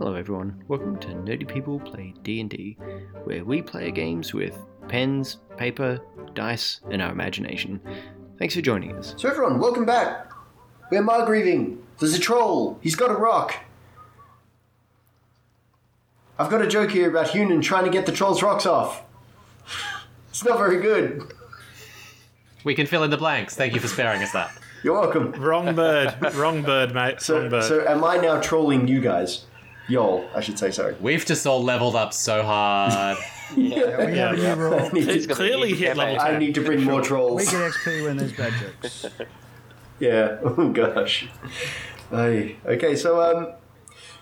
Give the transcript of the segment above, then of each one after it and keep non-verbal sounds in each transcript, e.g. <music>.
Hello everyone, welcome to Nerdy People Play D&D, where we play games with pens, paper, dice, and our imagination. Thanks for joining us. So everyone, welcome back. We're Margrieving. There's a troll. He's got a rock. I've got a joke here about Hunan trying to get the troll's rocks off. It's not very good. We can fill in the blanks. Thank you for sparing us that. You're welcome. Wrong bird. <laughs> Wrong bird, mate. Wrong So, bird. so am I now trolling you guys? Y'all, I should say sorry. We've just all leveled up so hard. <laughs> yeah. I need It to, clearly hit level 10. I need to bring more trolls. We get XP when there's bad jokes. <laughs> Yeah. <laughs> Oh gosh. Aye. Okay. So um,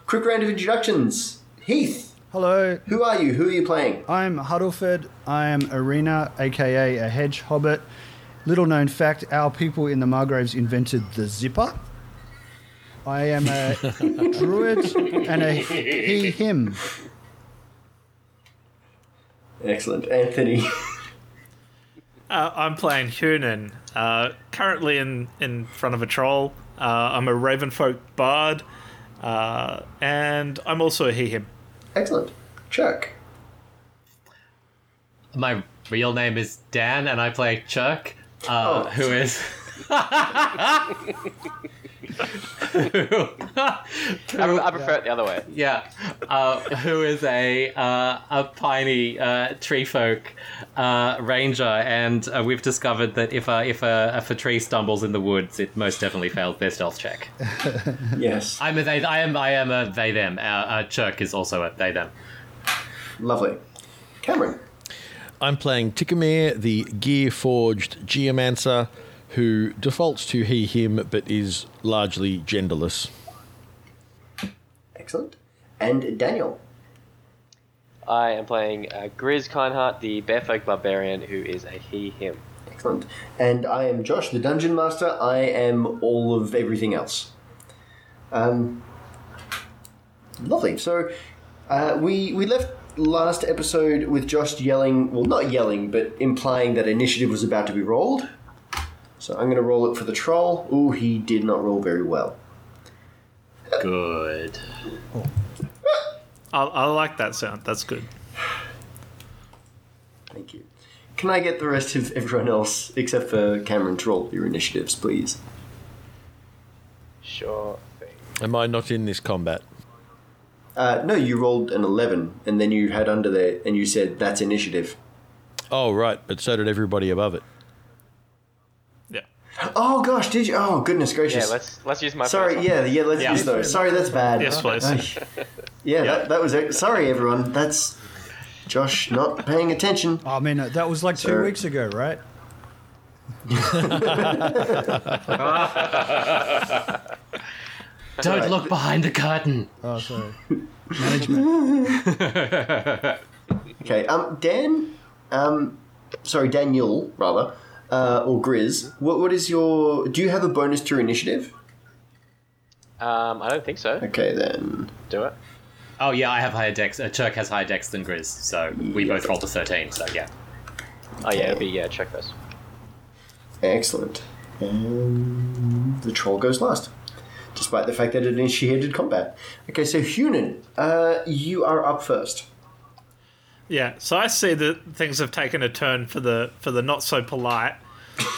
quick round of introductions. Heath, Hello, who are you? Who are you playing? I'm Huddleford. I am Arena, aka a hedge hobbit. Little known fact our people in the Margreves invented the zipper. I am a druid and a he, him. Excellent, Anthony. Uh, I'm playing Hunan. Uh, currently in, in front of a troll. Uh, I'm a Ravenfolk bard. Uh, and I'm also a he, him. Excellent, Chuck. My real name is Dan, and I play Chuck, uh, Oh. who is. <laughs> <laughs> I, I prefer it the other way. Yeah, uh, who is a uh, a piney uh, tree folk uh, ranger, and uh, we've discovered that if a if a if a tree stumbles in the woods, it most definitely fails their stealth check. <laughs> Yes, I'm a they. I am. I am a they them. Uh, uh, Chuck is also a they them. lovely. Cameron. I'm playing Tikamir, the gear forged geomancer, who defaults to he, him, but is largely genderless. Excellent. And Daniel. I am playing uh, Grizz Kindheart, the Bearfolk Barbarian, who is a he, him. Excellent. And I am Josh, the Dungeon Master. I am all of everything else. Um, lovely. So uh, we we left last episode with Josh yelling, well, not yelling, but implying that initiative was about to be rolled. So I'm going to roll it for the troll. Ooh, he did not roll very well. Good. I, I like that sound. That's good. Thank you. Can I get the rest of everyone else, except for Cameron, to roll your initiatives, please? Sure thing. Am I not in this combat? Uh, no, you rolled an 11, and then you had under there, and you said that's initiative. Oh, right, but so did everybody above it. Yeah. Oh gosh, did you? Oh goodness gracious! Yeah, gracious. let's let's use my. Sorry, first one. yeah, yeah. Let's Yeah. use those. Sorry, that's bad. Yes, please. Ay. yeah, That, that was it. Sorry, everyone. That's Josh not paying attention. Oh, I mean, uh, that was like two Sir. weeks ago, right? <laughs> Don't Right. look behind the curtain. Oh, sorry. <laughs> Management. Okay, um, Dan, um, sorry, Daniel rather, uh, or Grizz. What, what is your? Do you have a bonus to your initiative? Um, I don't think so. Okay, then. Do it. Oh yeah, I have higher dex. Uh, Chuck has higher dex than Grizz, so we Yeah. both rolled a thirteen. So yeah. Oh yeah, it'll be yeah. Check first. Excellent. And the troll goes last, despite the fact that it initiated combat. Okay, so Hunan, uh, you are up first. Yeah. So I see that things have taken a turn for the for the not so polite.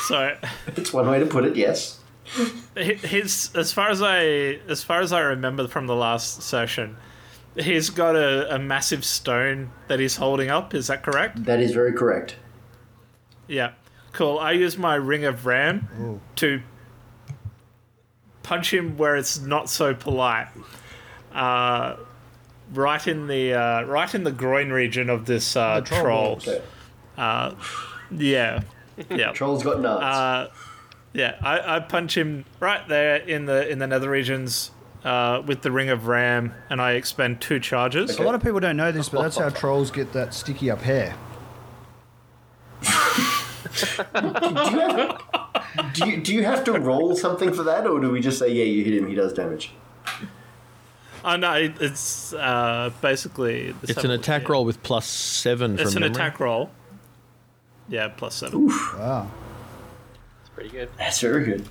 So It's <laughs> one way to put it. Yes. his as far as I as far as I remember from the last session, he's got a, a massive stone that he's holding up. Is that correct? That is very correct. Yeah. Cool. I use my ring of ram to punch him where it's not so polite. Uh, right in the uh, right in the groin region of this uh, The troll troll. balls. Okay. Yeah. Yeah. <laughs> Troll's got nuts. Uh, yeah, I, I punch him right there in the in the nether regions uh, with the ring of ram, and I expend two charges. A lot of people don't know this, but that's how <laughs> trolls get that sticky up hair. do, you have, do you do you have to roll something for that, or do we just say, yeah, you hit him, he does damage? Oh no, it's uh, basically. It's an attack roll with plus seven. It's an memory. attack roll. Yeah, plus seven. Oof. Wow. that's pretty good. That's very good.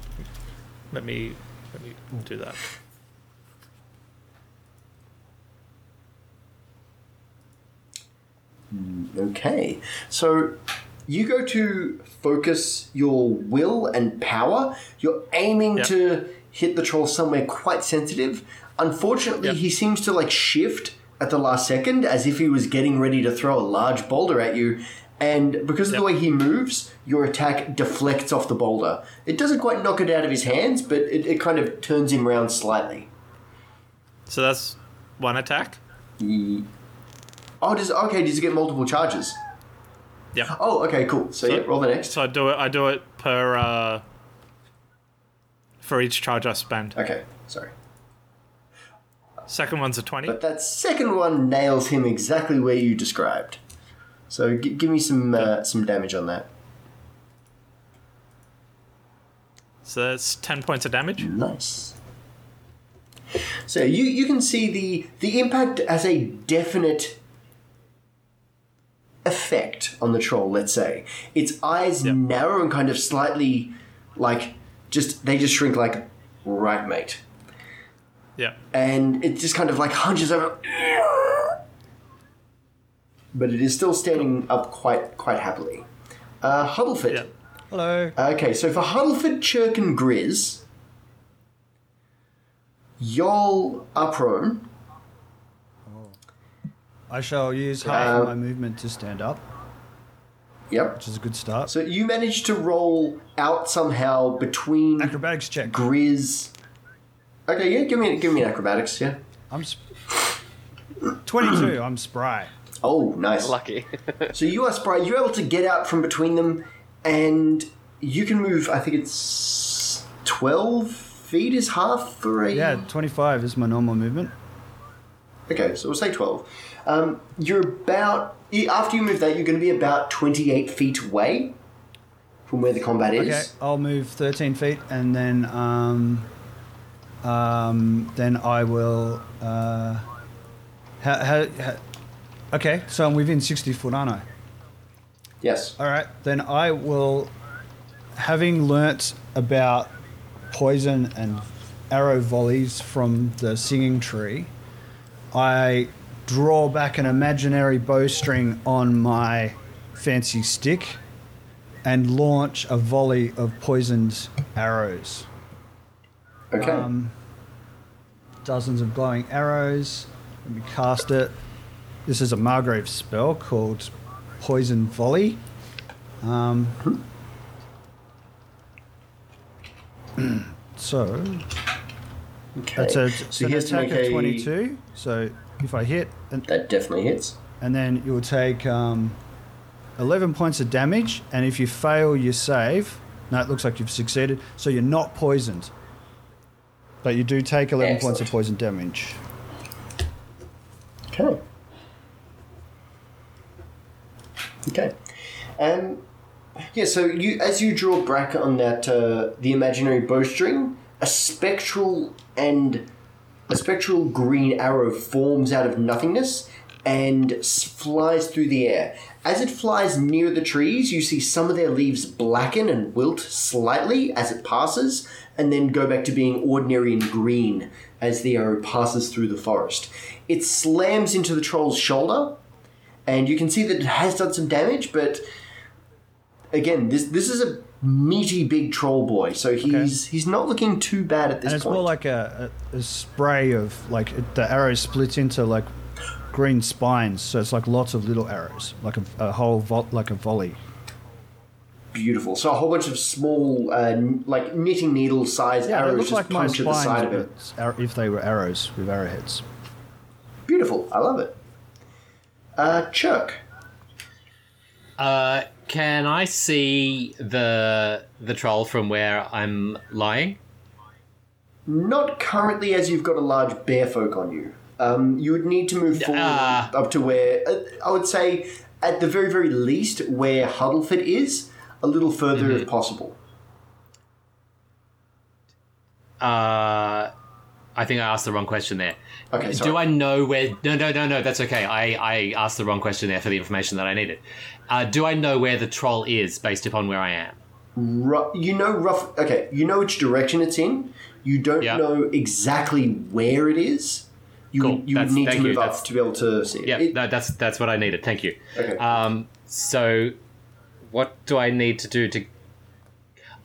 Let me let me do that. Hmm, okay, so you go to focus your will and power. You're aiming yep. to hit the troll somewhere quite sensitive Unfortunately, Yep. he seems to like shift at the last second as if he was getting ready to throw a large boulder at you. And because of the way he moves, your attack deflects off the boulder. It doesn't quite knock it out of his hands, but it, it kind of turns him round slightly. So that's one attack. Oh, does okay? Does he get multiple charges? Yeah. Oh, okay, cool. So, yeah, roll the next. So I do it. I do it per uh, for each charge I spend. Okay, sorry. Second one's a twenty. But that second one nails him exactly where you described. So g- give me some uh, some damage on that. So that's ten points of damage. Nice. So you you can see the the impact as a definite effect on the troll. Let's say its eyes Yep. narrow and kind of slightly like just they just shrink like right, mate. Yeah. and it just kind of like hunches over. But it is still standing up quite quite happily. Uh, Huddleford. Yeah. Hello. Okay, so for Huddleford, Chirk, and Grizz, y'all are prone. I shall use half Um, of my movement to stand up, Yep. which is a good start. So you managed to roll out somehow between Acrobatics check. Grizz. Okay, yeah, give me give me an acrobatics, yeah. I'm sp- 22. I'm spry. Oh, nice. Lucky. <laughs> So you are spry. You're able to get out from between them, and you can move. I think it's twelve feet is half for a. Yeah, 25 is my normal movement. Okay, so we'll say twelve. Um, you're about after you move that, you're going to be about twenty-eight feet away from where the combat is. Okay, I'll move 13 feet and then um, um, then I will. Uh, how, how, how, okay, so I'm within 60 foot, aren't I? Yes. All right, then I will, having learnt about poison and arrow volleys from the singing tree, I draw back an imaginary bowstring on my fancy stick and launch a volley of poisoned arrows. Okay. Um, dozens of glowing arrows. Let me cast it. This is a Margreve spell called Poison Volley. Um, <clears throat> so okay. that's a, so an attack of a. 22. So if I hit, and, That definitely hits. and then you'll take um, 11 points of damage. And if you fail your save, no, it looks like you've succeeded. So you're not poisoned. But you do take 11 points of poison damage. Okay. Okay. Um, yeah, so you as you draw back on that uh, the imaginary bowstring, a spectral and a spectral green arrow forms out of nothingness and flies through the air. As it flies near the trees, you see some of their leaves blacken and wilt slightly as it passes, and then go back to being ordinary and green as the arrow passes through the forest. It slams into the troll's shoulder, and you can see that it has done some damage, but again, this this is a meaty big troll boy, so he's he's not looking too bad at this and it's point. more like a, a, a spray of like the arrow splits into like green spines, so it's like lots of little arrows, like a, a whole vo- like a volley. beautiful. So a whole bunch of small, uh, n- like knitting needle sized Yeah, they arrows look just like my punch at the side of it. but ar- if they were arrows with arrowheads. Beautiful. I love it. Uh, Chuck. Uh, can I see the the troll from where I'm lying? Not currently, as you've got a large bear folk on you. Um, you would need to move forward Ah. up to where uh, I would say, at the very very least, where Huddleford is, a little further Mm-hmm. if possible. Uh, I think I asked the wrong question there. Okay, sorry. Do I know where? No, no, no, no. That's okay. I, I asked the wrong question there for the information that I needed. Uh, do I know where the troll is based upon where I am? Ru- you know rough. Okay, you know which direction it's in. You don't Yeah. know exactly where it is, you Cool. would, you would That's- need to thank you. move up That's- to be able to see it. Yeah, It- no, that's that's what I needed. Thank you. Okay. Um, so, what do I need to do to?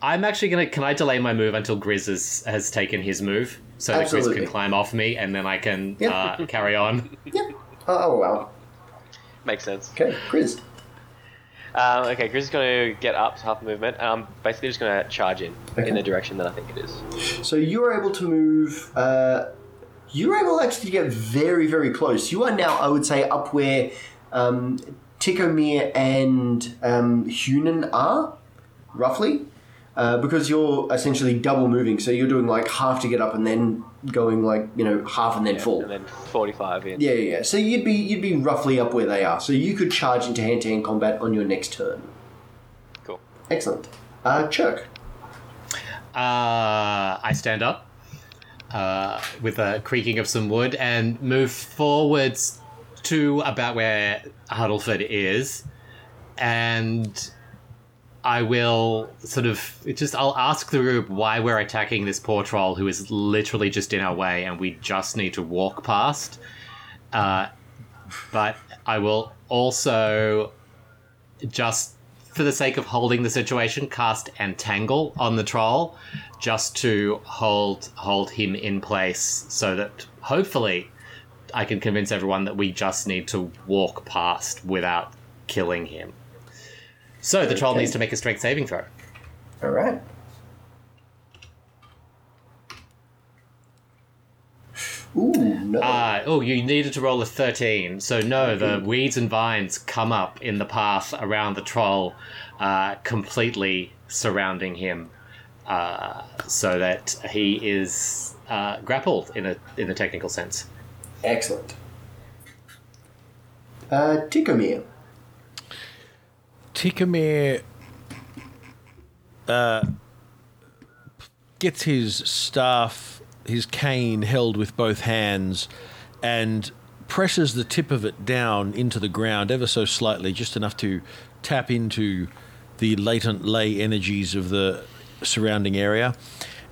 I'm actually gonna. Can I delay my move until Grizz has, has taken his move, so that Grizz can climb off me, and then I can Yeah. uh, carry on. yeah. Oh, wow. Makes sense. Okay, Chris. Um, okay, Grizz is going to get up to half movement, and I'm basically just going to charge in Okay. in the direction that I think it is. So you are able to move. Uh, you're able actually to get very, very close. You are now, I would say, up where um, Tikomir and um, Hunan are, roughly, uh, because you're essentially double moving. So you're doing like half to get up and then going like you know half and then full. And then 45 in. Yeah, yeah, yeah. So you'd be you'd be roughly up where they are. So you could charge into hand to hand combat on your next turn. Cool. Excellent. Uh, Chirk. Uh, I stand up uh, with a creaking of some wood and move forwards to about where Huddleford is, and I will sort of just I'll ask the group why we're attacking this poor troll who is literally just in our way and we just need to walk past. Uh, but I will also just for the sake of holding the situation, cast Entangle on the troll, just to hold hold him in place, so that hopefully I can convince everyone that we just need to walk past without killing him. So the troll Okay. needs to make a strength saving throw. All right. Ooh, no. Ah, oh, you needed to roll a 13. So, no, the weeds and vines come up in the path around the troll, uh, completely surrounding him, uh, so that he is uh, grappled in a, in a technical sense. Excellent. Uh, Tikomir. Tikomir uh, gets his staff, his cane held with both hands, and presses the tip of it down into the ground ever so slightly, just enough to tap into the latent ley energies of the surrounding area,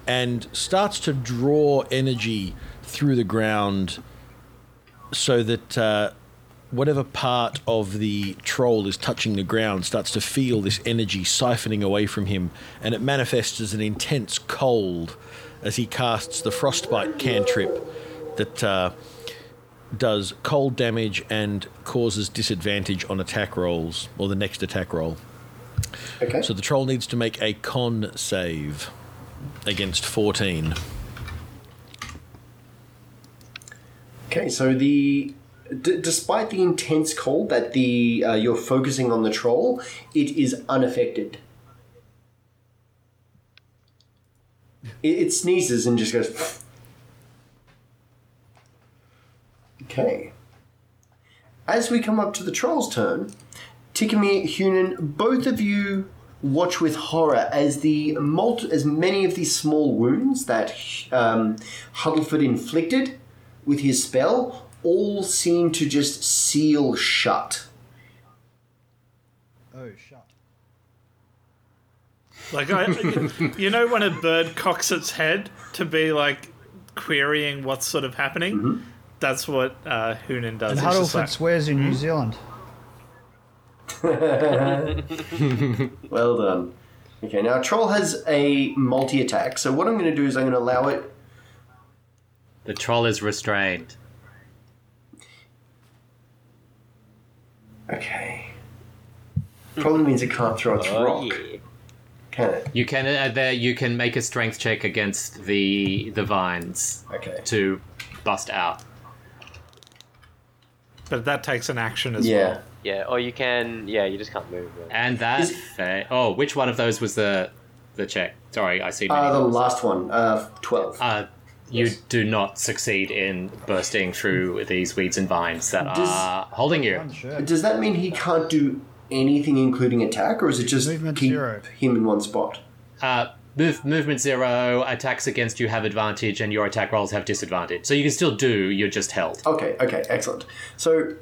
and starts to draw energy through the ground so that uh, whatever part of the troll is touching the ground starts to feel this energy siphoning away from him, and it manifests as an intense cold as he casts the frostbite cantrip that uh, does cold damage and causes disadvantage on attack rolls or the next attack roll. Okay. So the troll needs to make a con save against 14. Okay, so the d- despite the intense cold that the uh, you're focusing on the troll, it is unaffected. It, it sneezes and just goes. Okay. As we come up to the troll's turn, Tikomir, Hunan, both of you watch with horror as the mult- as many of these small wounds that um, Huddleford inflicted with his spell all seem to just seal shut. Oh, shut. Like I, <laughs> you know, when a bird cocks its head to be like querying what's sort of happening. That's what uh, Hunan does. And He's Huddleford like, swears in New Zealand. <laughs> Well done. Okay, now Troll has a multi attack, so what I'm going to do is I'm going to allow it. The troll is restrained. Okay. Probably means it can't throw its Oh, rock, yeah. can it? You can uh, there you can make a strength check against the the vines Okay. to bust out. But that takes an action as Yeah. well. Yeah, or you can. Yeah, you just can't move. Really. And that Is- fa- oh, which one of those was the the check? Sorry, I see. many Uh, the of last one, uh, 12. Uh, you do not succeed in bursting through these weeds and vines that Does- are holding you. Unsure. Does that mean he can't do anything including attack, or is it just Movement keep zero. him in one spot? Uh, move, movement zero, attacks against you have advantage, and your attack rolls have disadvantage. So you can still do, you're just held. Okay, okay, excellent. So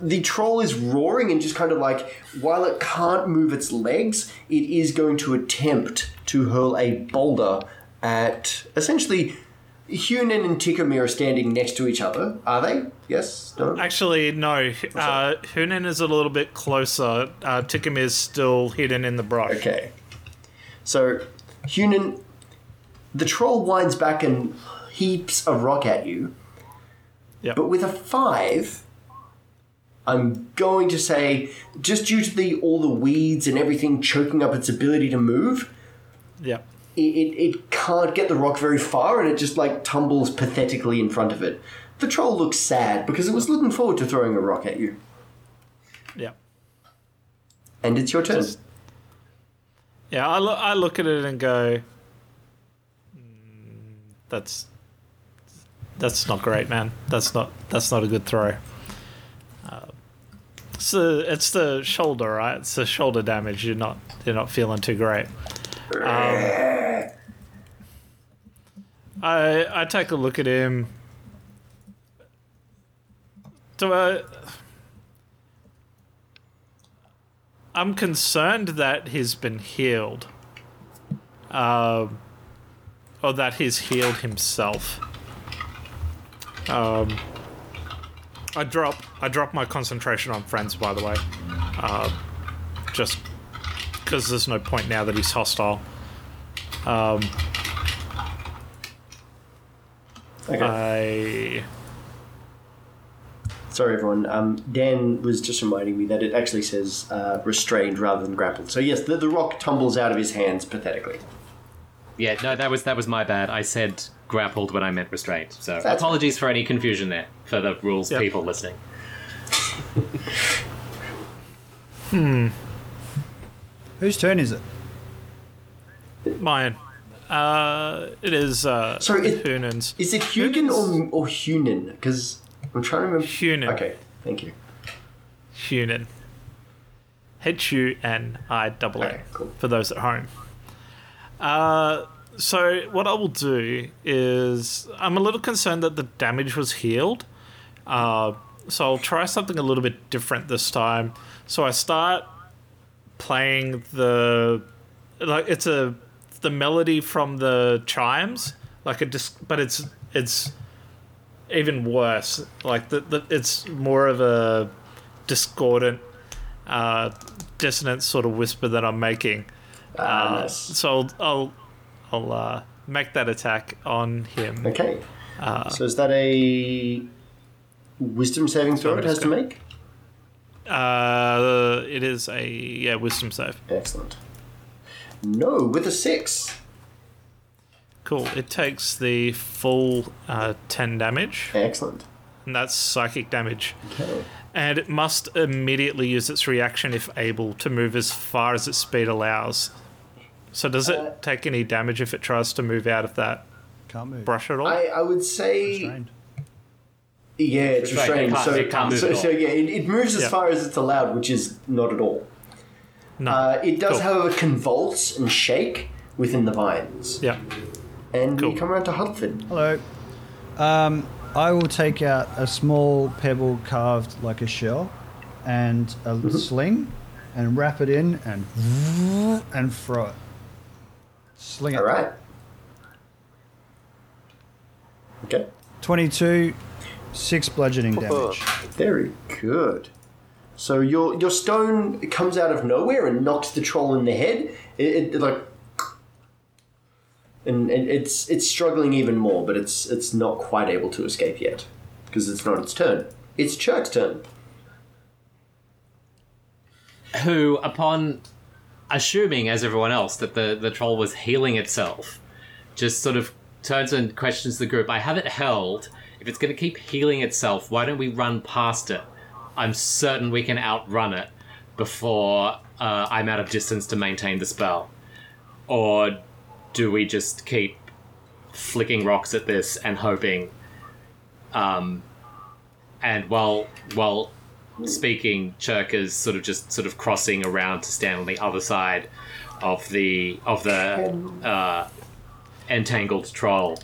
the troll is roaring and just kind of like, while it can't move its legs, it is going to attempt to hurl a boulder at essentially Hunan and Tikomir are standing next to each other, are they? Yes? No? Actually, no. Uh, Hunan is a little bit closer. Uh, Tikum is still hidden in the brush. Okay. So, Hunan, the troll winds back and heaps a rock at you, Yep. but with a five, I'm going to say, just due to the all the weeds and everything choking up its ability to move, Yep. it, it, it can't get the rock very far and it just like tumbles pathetically in front of it. The troll looks sad because it was looking forward to throwing a rock at you. Yep. And it's your turn. Just- Yeah, I, lo- I look at it and go, "Mm, "That's that's not great, man. That's not that's not a good throw." Uh, it's the it's the shoulder, right? It's the shoulder damage. You're not you're not feeling too great. Um, I I take a look at him. Do I? I'm concerned that he's been healed. Um, or that he's healed himself. Um, I drop I drop my concentration on friends, by the way. Uh, just because there's no point now that he's hostile. Um, Okay. I Sorry, everyone. Um, Dan was just reminding me that it actually says uh, restrained rather than grappled. So yes, the, the rock tumbles out of his hands pathetically. Yeah, no, that was that was my bad. I said grappled when I meant restrained. So That's apologies for any confusion there for the rules Yep. people listening. <laughs> Hmm. Whose turn is it? mine. Uh, it is uh, Sorry, it- Hunan's. Is it Hugan or, or Hunan? Because I'm trying to remember. Hunan. Okay, thank you. Hunan. H U N I double cool. for those at home. Uh, so what I will do is I'm a little concerned that the damage was healed. Uh, so I'll try something a little bit different this time. So I start playing the like it's a the melody from the chimes like a dis- but it's it's even worse like the, the it's more of a discordant uh, dissonant sort of whisper that I'm making Ah, uh, nice. so I'll I'll, I'll uh, make that attack on him Okay. Uh, so is that a wisdom saving throw it has to make? uh, it is a yeah wisdom save Excellent. No, with a six. Cool it takes the full uh, 10 damage Excellent. and that's psychic damage Okay. and it must immediately use its reaction if able to move as far as its speed allows. So does it Uh, take any damage if it tries to move out of that Can't move. brush at all? I, I would say Restrained. yeah, it's Restrained. restrained. It can't- so it can't move so, at all. so yeah, it, it moves as Yeah. far as it's allowed, which is not at all. no. Uh, it does, Cool. however, convulse and shake within the vines. yeah. And we Cool. come around to Hudford. Hello. Um, I will take out a small pebble carved like a shell and a Mm-hmm. sling and wrap it in and and throw it. Sling it. All right. Okay. 22, 6 bludgeoning damage. Very good. So your your stone comes out of nowhere and knocks the troll in the head. It, it like, and, it's it's struggling even more, but it's it's not quite able to escape yet because it's not its turn. It's Churk's turn. Who, upon assuming, as everyone else, that the, the troll was healing itself, just sort of turns and questions the group. I have it held. If it's going to keep healing itself, why don't we run past it? I'm certain we can outrun it before uh, I'm out of distance to maintain the spell. Or do we just keep flicking rocks at this and hoping? Um, and while while speaking, Chirk is sort of just sort of crossing around to stand on the other side of the of the uh, entangled troll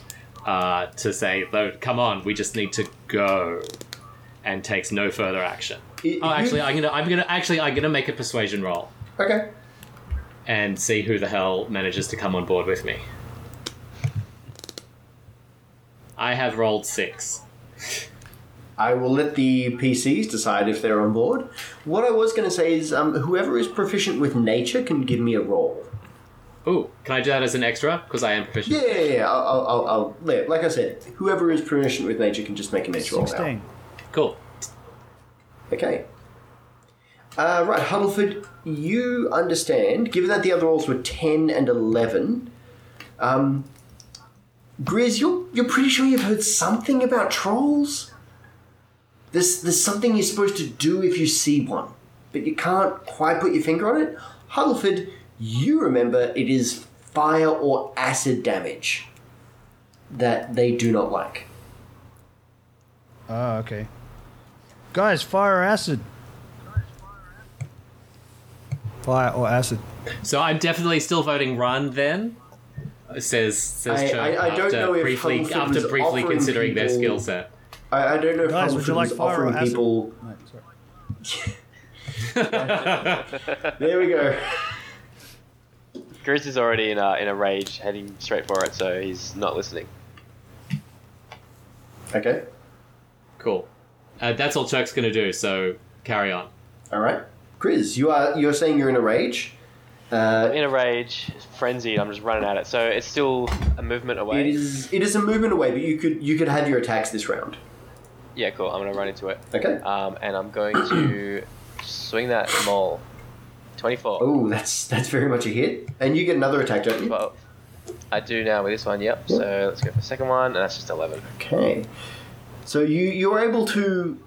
uh, to say, "Though, come on, we just need to go," and takes no further action. I- Oh, actually, I'm gonna I'm gonna actually I'm gonna make a persuasion roll Okay. And see who the hell manages to come on board with me. I have rolled six. I will let the PCs decide if they're on board. What I was going to say is, um, whoever is proficient with nature can give me a roll. Ooh, can I do that as an extra? Because I am proficient. Yeah, yeah, yeah. I'll, I'll, I'll, I'll yeah, like I said, whoever is proficient with nature can just make a nature roll now. 16. Cool. Okay. Uh, right, Huddleford, you understand, given that the other rolls were 10 and 11, um, Grizz, you're, you're pretty sure you've heard something about trolls? There's, there's something you're supposed to do if you see one, but you can't quite put your finger on it. Huddleford, you remember it is fire or acid damage that they do not like. Oh, okay. Guys, fire or acid? Fire or acid? So I'm definitely still voting run then. Says says I- Cho I- I don't after know if briefly Huddleford after briefly offering considering their skill set. I, I don't know if Guys, would you Huddleford like was fire or offering acid? people No, sorry. <laughs> There we go. <laughs> Grizz is already in a, in a rage, heading straight for it, so he's not listening. Okay. Cool. Uh, that's all Chuck's gonna do. So carry on. All right. Grizz, you are you're saying you're in a rage. Uh, In a rage, frenzied, I'm just running at it. So it's still a movement away. it is it is a movement away, but you could you could have your attacks this round. Yeah, cool. I'm gonna run into it. Okay. Um, and I'm going to swing that maul. 24. Oh, that's that's very much a hit, and you get another attack, don't you? Well, I do now with this one, yep. So let's go for the second one, and that's just 11. Okay. So you you're able to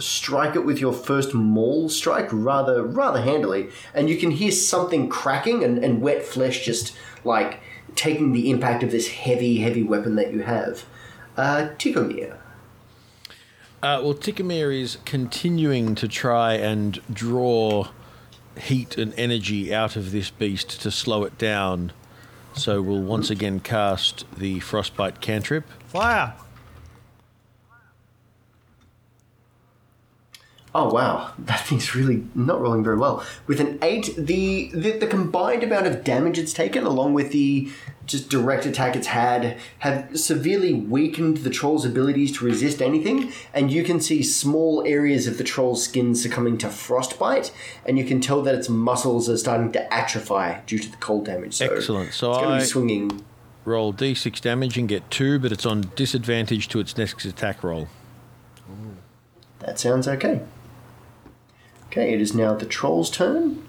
strike it with your first maul strike rather rather handily, and you can hear something cracking and, and wet flesh just like taking the impact of this heavy heavy weapon that you have. Uh, Tikomir. Uh, well, Tikamir is continuing to try and draw heat and energy out of this beast to slow it down. So we'll once again cast the Frostbite cantrip. Fire! Oh wow, that thing's really not rolling very well. With an eight, the, the the combined amount of damage it's taken, along with the just direct attack it's had, have severely weakened the troll's abilities to resist anything. And you can see small areas of the troll's skin succumbing to frostbite, and you can tell that its muscles are starting to atrophy due to the cold damage. So Excellent. So it's going to I- be swinging. Roll d6 damage and get two, but it's on disadvantage to its next attack roll. That sounds okay. Okay, it is now the troll's turn.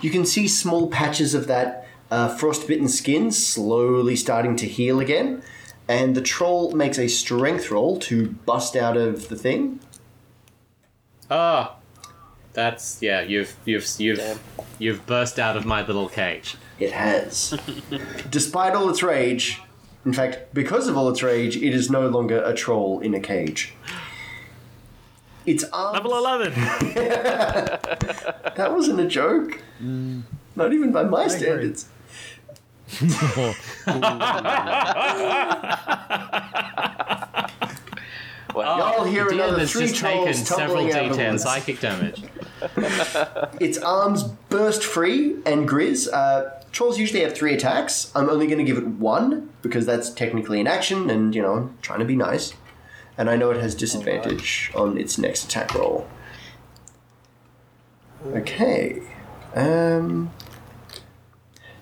You can see small patches of that uh, frostbitten skin slowly starting to heal again, and the troll makes a strength roll to bust out of the thing. Ah, that's yeah. You've you've you've Damn. you've burst out of my little cage. It has. <laughs> Despite all its rage, in fact, because of all its rage, it is no longer a troll in a cage. Its arms. Level 11. <laughs> That wasn't a joke. Not even by my agree. standards. <laughs> Well, Y'all hear The DM another has three just taken several tumbling out of d10 psychic damage. <laughs> Its arms burst free, and Grizz. Uh, trolls usually have three attacks. I'm only going to give it one because that's technically an action, and you know, I'm trying to be nice. And I know it has disadvantage on its next attack roll. Okay. Um.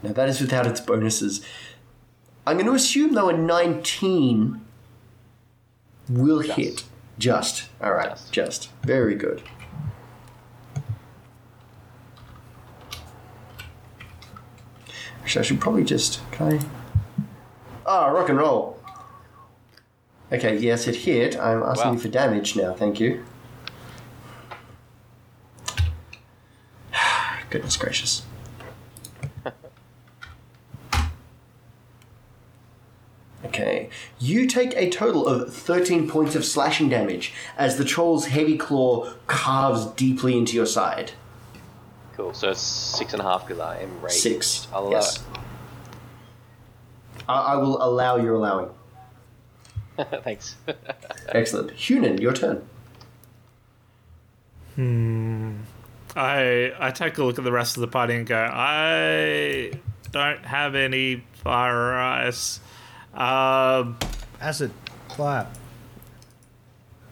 Now that is without its bonuses. I'm going to assume though a 19 will hit. Just. All right. Just. Just. Very good. Actually, I should probably just. Can I? Ah, rock and roll. Okay, yes, it hit. I'm asking Wow. you for damage now. Thank you. <sighs> Goodness gracious. <laughs> Okay, you take a total of 13 points of slashing damage as the troll's heavy claw carves deeply into your side. cool. So it's six and a half because I am raged. Six. I'll yes. I, I will allow your allowing. It. <laughs> Thanks. <laughs> Excellent. Hunan, your turn. Hmm. I I take a look at the rest of the party and go, I don't have any fire or ice. Um, Acid. Clap.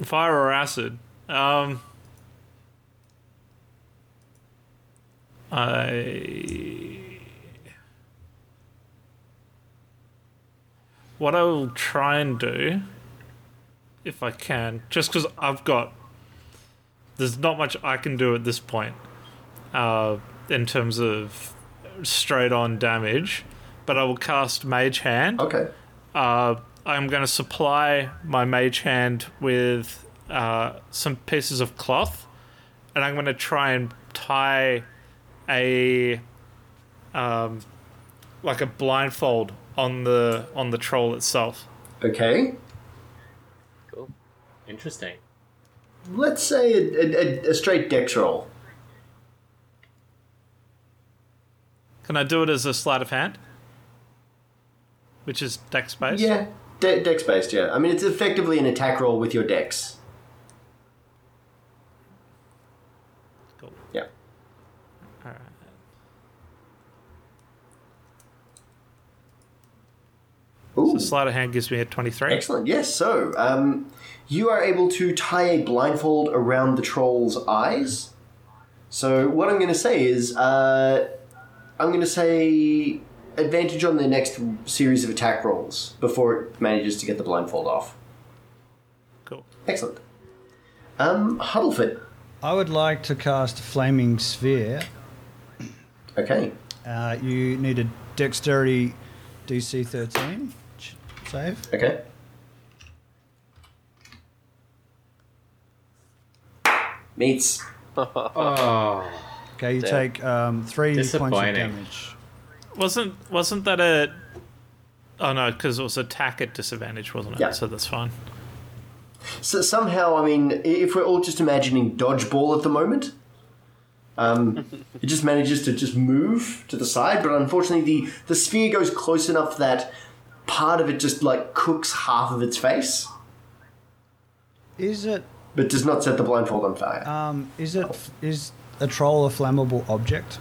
Fire or acid? Um, I. What I will try and do, if I can, just because I've got. There's not much I can do at this point uh, in terms of straight on damage, but I will cast Mage Hand Okay. uh, I'm going to supply my mage hand with uh, some pieces of cloth, and I'm going to try and tie a um, like a blindfold on the on the troll itself. Okay. Cool. Interesting. Let's say a, a, a- a straight dex roll. Can I do it as a sleight of hand, which is dex based? Yeah, de- dex based. Yeah, I mean it's effectively an attack roll with your dex. Cool. Yeah. Alright. Ooh. So sleight of hand gives me a twenty-three. Excellent. Yes. So, um, you are able to tie a blindfold around the troll's eyes. So, what I'm going to say is, uh, I'm going to say advantage on the next series of attack rolls before it manages to get the blindfold off. Cool. Excellent. Um, Huddleford. I would like to cast Flaming Sphere. Okay. Uh, you need a Dexterity DC 13 ch- save. Okay. Meets. <laughs> Oh, Okay, you Damn. take um, three points of Disappointing. damage. Wasn't wasn't that a? Oh no, because it was attack at disadvantage, wasn't it? Yeah. So that's fine. So somehow, I mean, if we're all just imagining dodgeball at the moment, um, <laughs> it just manages to just move to the side. But unfortunately, the the sphere goes close enough that part of it just like cooks half of its face, Is it but does not set the blindfold on fire. um, is it is a troll a flammable object?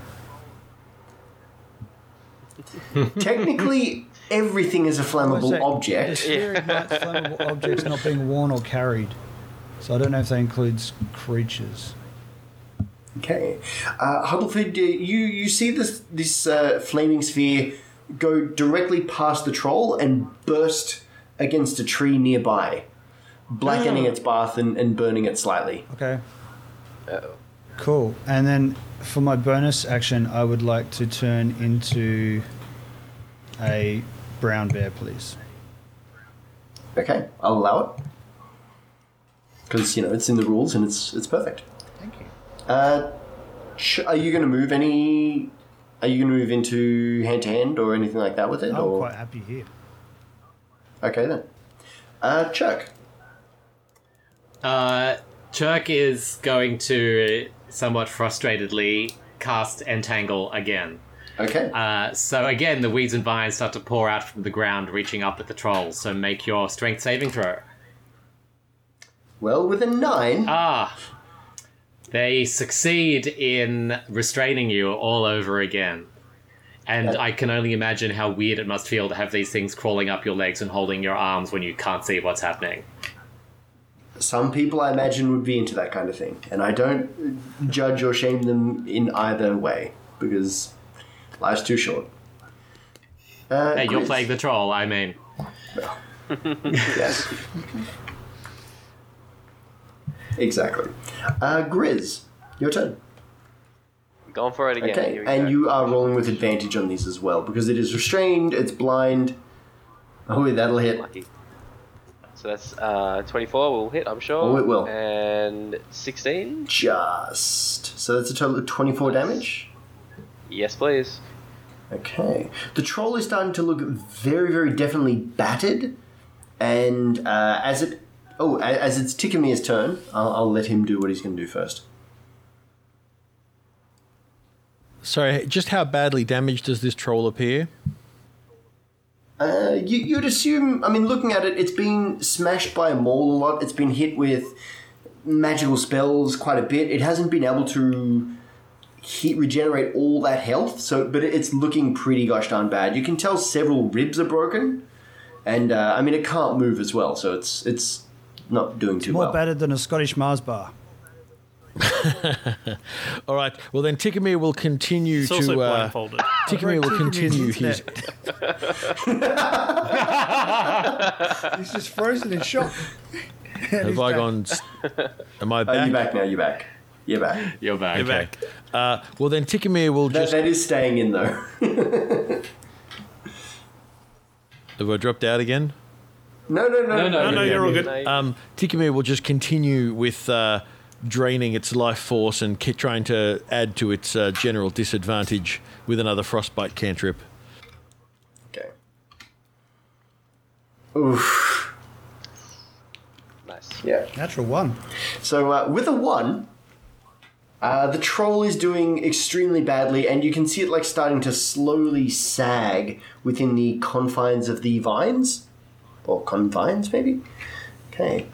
<laughs> Technically, everything is a flammable Well, object. ignites <laughs> flammable objects not being worn or carried. So I don't know if that includes creatures. Okay, uh, Huddleford, uh, you you see this this uh, flaming sphere go directly past the troll and burst against a tree nearby, blackening its path and, and burning it slightly. Okay. Uh-oh. Cool. And then for my bonus action, I would like to turn into a brown bear, please. Okay, I'll allow it because you know it's in the rules and it's it's perfect. Thank you. Uh, sh- are you going to move any? Are you going to move into hand to hand or anything like that with it? I'm or quite happy here. okay then. Uh, Chuck. Uh, Chirk is going to somewhat frustratedly cast Entangle again. Okay. Uh, so again, the weeds and vines start to pour out from the ground, reaching up at the trolls. So make your strength saving throw. well, with a nine. Ah, they succeed in restraining you all over again. And Yeah. I can only imagine how weird it must feel to have these things crawling up your legs and holding your arms when you can't see what's happening. Some people, I imagine, would be into that kind of thing, and I don't judge or shame them in either way because life's too short. Uh, Hey, you're playing the troll, I mean. <laughs> Yes. Exactly. Uh, Grizz, your turn. Going for it again. Okay, Here we and go. you are rolling with advantage on these as well because it is restrained, it's blind. Oh, wait, that'll hit. Lucky. So that's uh, 24 will hit, I'm sure. Oh, it will. And 16? Just. So that's a total of 24 damage. Yes, please. Okay. The troll is starting to look very, very definitely battered, and uh, as it oh, as it's Tikamir's turn, I'll, I'll let him do what he's going to do first. Sorry, just how badly damaged does this troll appear? Uh, you, you'd assume. I mean, looking at it, it's been smashed by a maul a lot. It's been hit with magical spells quite a bit. It hasn't been able to heat regenerate all that health. So, but it's looking pretty gosh darn bad. You can tell several ribs are broken, and uh, I mean it can't move as well, so it's it's not doing too More well. battered than a Scottish Mars bar. <laughs> All right. Well, then Tikkamir will continue It's also to. Uh, blindfolded. Tikkamir will continue his. <laughs> He's just frozen in shock. <laughs> Have I gone? Am I Oh, back? you're back now. You're back. You're back. You're back. You're back. Uh, well, then Tikkamir will That, just. that is staying in though. Have I dropped out again? No, no, no, No, no, No, no, yeah, you're all yeah. good. Um, Tikkamir will just continue with uh, draining its life force and ke- trying to add to its uh, general disadvantage with another frostbite cantrip. Okay. Oof. Nice. Yeah. Natural one. So uh, with a one, uh, the troll is doing extremely badly, and you can see it like starting to slowly sag within the confines of the vines, or confines maybe. Okay,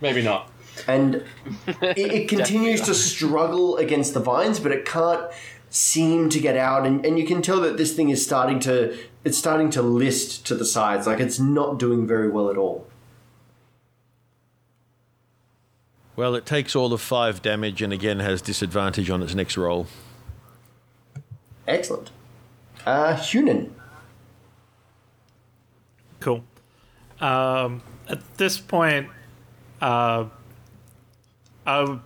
Maybe not. and <laughs> it, it continues to struggle against the vines, but it can't seem to get out, and, and you can tell that this thing is starting to it's starting to list to the sides, like it's not doing very well at all. Well, it takes all of five damage and again has disadvantage on its next roll. Excellent. Uh, Hunan. Cool. Um, at this point, uh, I,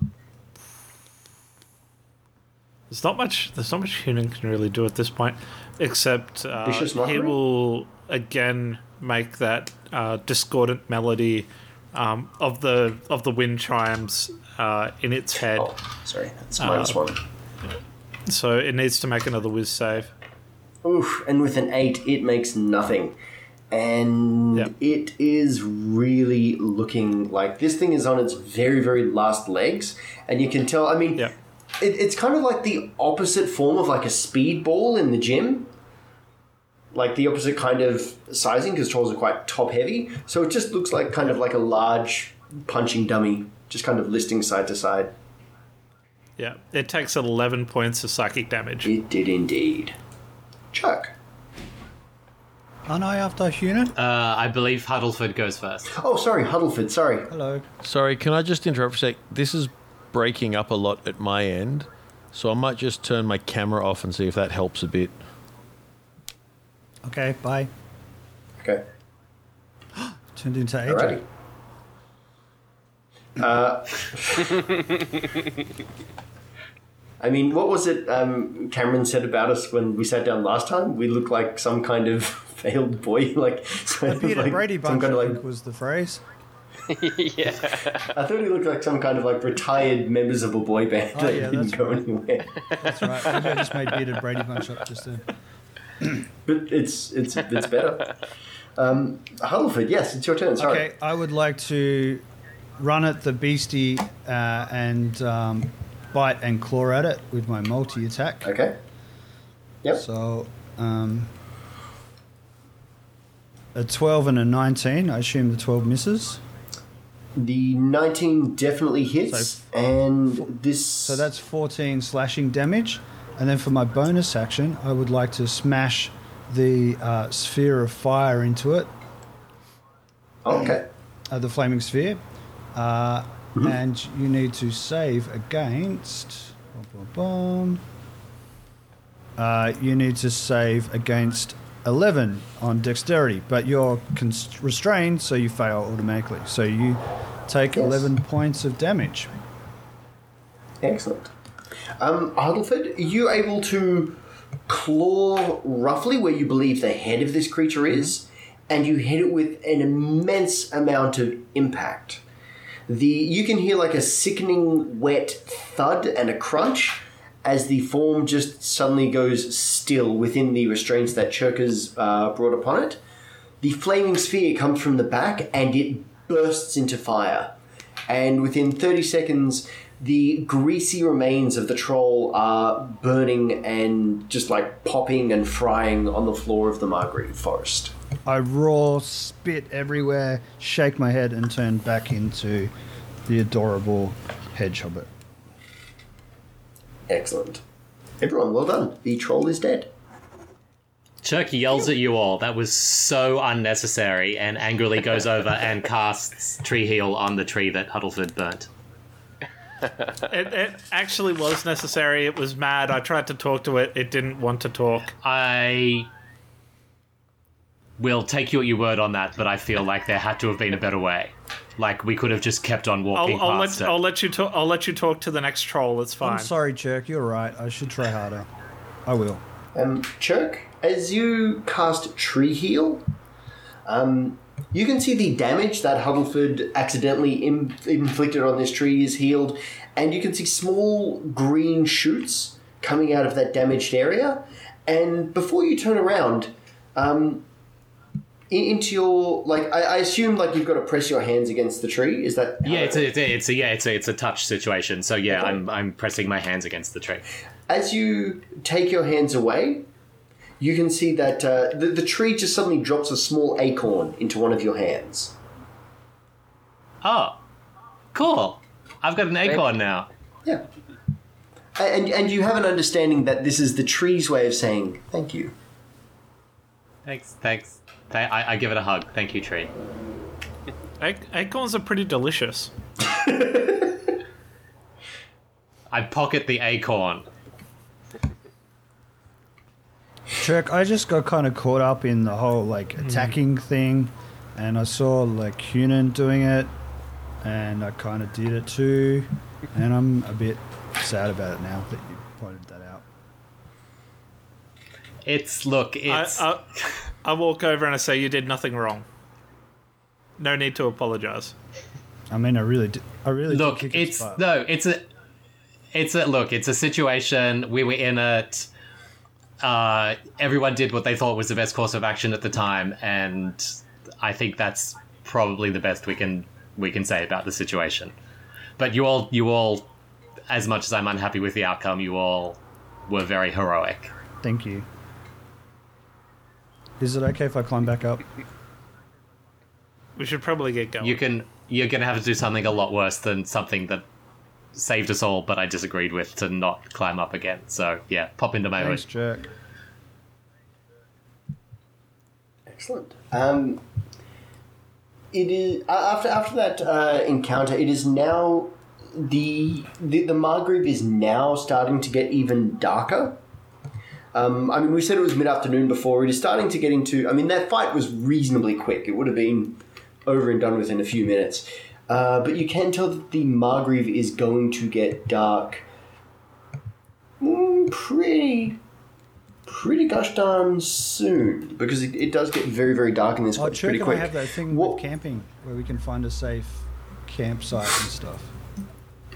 there's not much. There's not much Hunan can really do at this point, except uh, he will again make that uh, discordant melody um, of the of the wind chimes uh, in its head. Oh, sorry, that's minus one. So it needs to make another whiz save. Oof, and with an eight, it makes nothing. And Yep. it is really looking like this thing is on its very, very last legs. And you can tell, I mean, Yep. it, it's kind of like the opposite form of like a speedball in the gym. Like the opposite kind of sizing because trolls are quite top heavy. So it just looks like kind of like a large punching dummy, just kind of listing side to side. Yeah, it takes 11 points of psychic damage. It did indeed. Chuck. Aren't I after Hunan? Uh, I believe Huddleford goes first. Oh, sorry, Huddleford, sorry. Hello. Sorry, can I just interrupt for a sec? This is breaking up a lot at my end, so I might just turn my camera off and see if that helps a bit. Okay, bye. Okay. <gasps> Turned into AJ. Alrighty. Uh, <laughs> I mean, what was it um, Cameron said about us when we sat down last time? We look like some kind of <laughs> failed boy, <laughs> like, A Peter like Brady some bunch, kind of I like. think was the phrase. <laughs> yeah. I thought he looked like some kind of like retired members of a boy band Oh, that yeah, didn't go right. anywhere. That's right. Maybe I just made bearded Brady bunch up just then. <clears throat> But it's it's it's better. Um, Huddleford, yes, it's your turn. Sorry. Okay, I would like to run at the beastie uh, and um, bite and claw at it with my multi attack. Okay. Yep. So, um, a 12 and a 19. I assume the 12 misses. The 19 definitely hits, and this. So that's 14 slashing damage. And then for my bonus action, I would like to smash the uh, sphere of fire into it, Okay. uh, the flaming sphere. Uh, And you need to save against. Uh, you need to save against 11 on dexterity, but you're const- restrained, so you fail automatically. So you take Yes. 11 points of damage. Excellent. Um, Huddleford, are you able to claw roughly where you believe the head of this creature is, and you hit it with an immense amount of impact. The you can hear like a sickening wet thud and a crunch as the form just suddenly goes still within the restraints that Churka's uh, brought upon it. The flaming sphere comes from the back and it bursts into fire. And within 30 seconds, the greasy remains of the troll are burning and just like popping and frying on the floor of the Margreve Forest. I roar, spit everywhere, shake my head, and turn back into the adorable hedge hobbit. Excellent. Everyone, well done. The troll is dead. Chirk yells at you all. That was so unnecessary, and angrily goes <laughs> over and casts Tree Heal on the tree that Huddleford burnt. It, it actually was necessary. It was mad. I tried to talk to it. It didn't want to talk. I will take you at your word on that, but I feel like there had to have been a better way. Like we could have just kept on walking I'll, I'll past let it. I'll let you talk. I'll let you talk to the next troll. It's fine. I'm sorry, Jerk. You're right. I should try harder. I will. Um, Chirk, as you cast Tree Heal, um, you can see the damage that Huddleford accidentally Im- inflicted on this tree is healed, and you can see small green shoots coming out of that damaged area. And before you turn around, um, in- into your like, I, I assume like you've got to press your hands against the tree. Is that how yeah, it's a, it's a, it's a yeah, it's a, it's a touch situation. So yeah, Okay. I'm I'm pressing my hands against the tree. as you take your hands away, you can see that uh, the, the tree just suddenly drops a small acorn into one of your hands. Oh, cool! I've got an acorn now. Yeah. And, and you have an understanding that this is the tree's way of saying thank you. Thanks, thanks. Th- I, I give it a hug. Thank you, tree. Ac- acorns are pretty delicious. <laughs> I pocket the acorn. Jerk, I just got kind of caught up in the whole like hmm. attacking thing, and I saw like Hunan doing it, and I kind of did it too, and I'm a bit sad about it now that you pointed that out. It's look, it's I, I <laughs> walk over and I say, "You did nothing wrong. No need to apologize." I mean, I really, did, I really look, kick its it's no, it's a, it's a look, it's a situation. We were in it. Uh, everyone did what they thought was the best course of action at the time, and I think that's probably the best we can we can say about the situation. But you all, you all, as much as I'm unhappy with the outcome, you all were very heroic. Thank you. Is it okay if I climb back up? We should probably get going. You can, you're gonna have to do something a lot worse than something that saved us all, but I disagreed with to not climb up again. So yeah, pop into my Thanks, hood. Jerk. Excellent. Um, it is uh, after after that uh, encounter. It is now the the the Margreve is now starting to get even darker. Um, I mean, we said it was mid afternoon before. It is starting to get into. I mean, that fight was reasonably quick. It would have been over and done within a few minutes. Uh, but you can tell that the Margreve is going to get dark. Mm, pretty pretty gosh darn soon because it, it does get very very dark in this Oh, place Jerk pretty and I quick. have that thing What- with camping where we can find a safe campsite and stuff.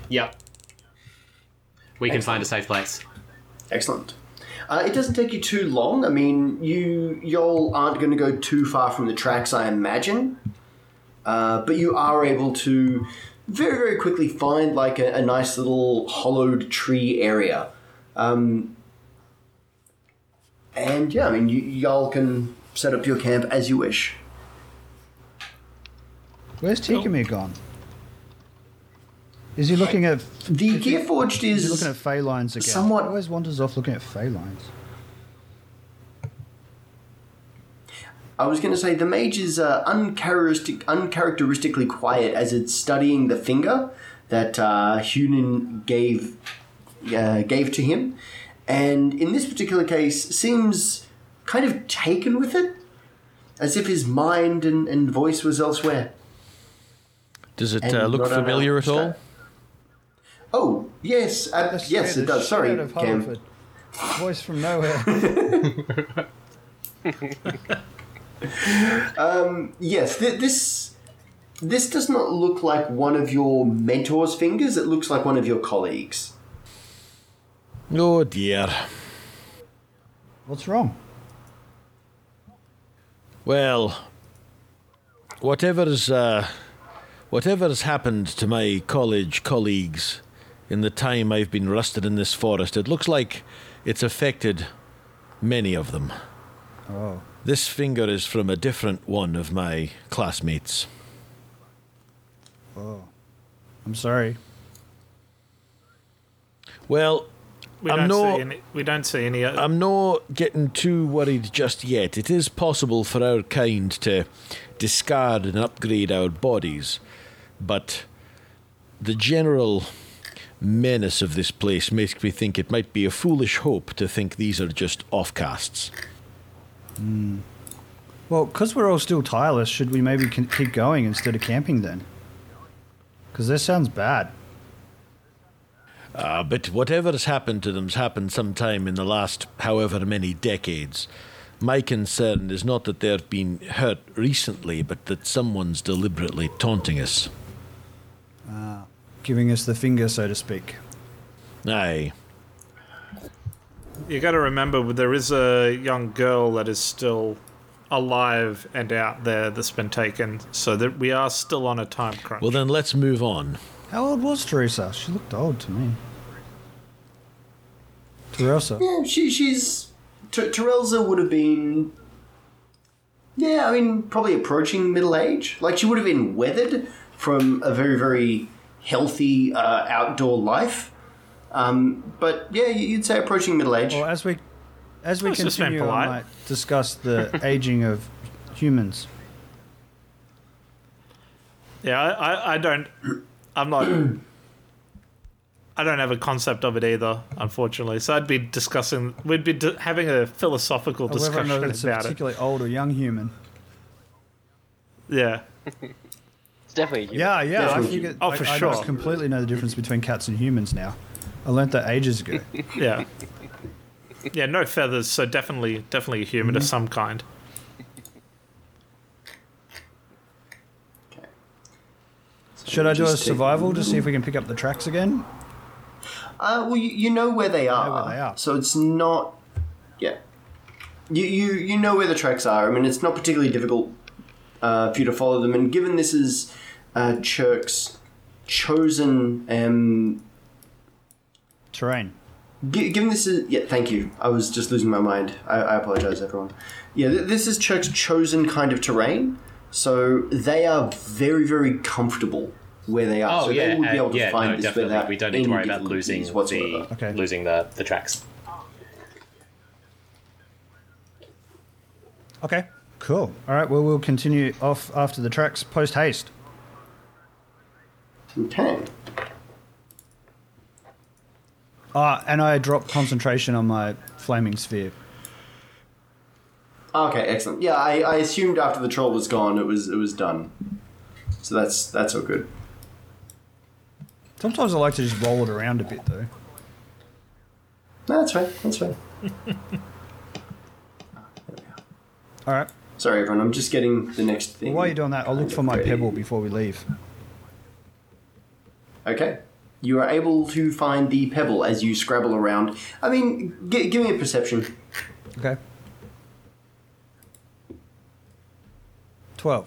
Yep. We can find a safe place. Excellent. Uh, it doesn't take you too long. I mean, you y'all aren't going to go too far from the tracks, I imagine. Uh, but you are able to very very quickly find like a, a nice little hollowed tree area. Um, and yeah, I mean, you, y'all can set up your camp as you wish. Where's Tikamir gone? Is he looking at? The Gearforged Is is he looking at Fey lines again? somewhat- He always wanders off looking at Fey lines. I was going to say the mage is uh, uncharacteristic, uncharacteristically quiet as it's studying the finger that uh, Hunan gave uh, gave to him, and in this particular case, seems kind of taken with it, as if his mind and, and voice was elsewhere. Does it uh, look familiar at all? Stat. Oh yes, uh, That's yes straight- it does. Sorry, of Cam. Voice from nowhere. <laughs> <laughs> Yes, th- this this does not look like one of your mentor's fingers. It looks like one of your colleagues. Oh dear. What's wrong? Well, whatever's uh, whatever's happened to my college colleagues in the time I've been rusted in this forest, it looks like it's affected many of them. Oh, This finger is from a different one of my classmates. Oh. I'm sorry. Well, we I'm don't no- see any. We don't see any. I'm not getting too worried just yet. It is possible for our kind to discard and upgrade our bodies, but the general menace of this place makes me think it might be a foolish hope to think these are just offcasts. Well, because we're all still tireless, should we maybe keep going instead of camping then? Because this sounds bad. Uh, but whatever has happened to them's happened sometime in the last however many decades. My concern is not that they've been hurt recently, but that someone's deliberately taunting us. Giving us the finger, so to speak. Aye. You got to remember, there is a young girl that is still alive and out there that's been taken, so that we are still on a time crunch. Well, then let's move on. How old was Teresa? She looked old to me. Teresa. Yeah, she, she's. T- Terelza would have been. Yeah, I mean, probably approaching middle age. Like, she would have been weathered from a very, very healthy uh, outdoor life. Um, but yeah, you- you'd say approaching middle age. Well, as we as we Let's just be continue, I might discuss the <laughs> aging of humans. yeah, I, I, I don't. I'm not. I don't have a concept of it either, unfortunately. So I'd be discussing. We'd be d- having a philosophical Whether or discussion not it's a about it. particularly old or young human. Yeah. <laughs> It's definitely you. Yeah, yeah. I Definitely. figured. Oh, I- for I sure. completely know the difference between cats and humans now. I learnt that ages ago. <laughs> Yeah. Yeah, no feathers, so definitely, definitely a human of some kind. Should I do a survival to see if we can pick up the tracks again? Uh, well, you, you know where they are. where they are. So it's not. Yeah. You, you, you know where the tracks are. I mean, it's not particularly difficult uh, for you to follow them. And given this is uh, Chirk's chosen. Um, Terrain. gi- given this is. Yeah, thank you. I was just losing my mind. I, I apologize, everyone. Yeah, th- this is Chirk's chosen kind of terrain. So they are very, very comfortable where they are. Oh so yeah, they would be able to yeah, find no, this definitely. without We don't need to worry about losing the whatsoever. Okay. losing the the tracks. Okay. Cool. All right. Well, we'll continue off after the tracks post haste. Okay. Ah, and I drop concentration on my flaming sphere. Okay, excellent. Yeah, I, I assumed after the troll was gone, it was it was done. So that's that's all good. Sometimes I like to just roll it around a bit, though. No, that's fine. That's fine. All right. Sorry, everyone. I'm just getting the next thing. While you're doing that, I'll look for my pebble before we leave. Okay. You are able to find the pebble as you scrabble around. I mean, g- give me a perception. Okay. Twelve.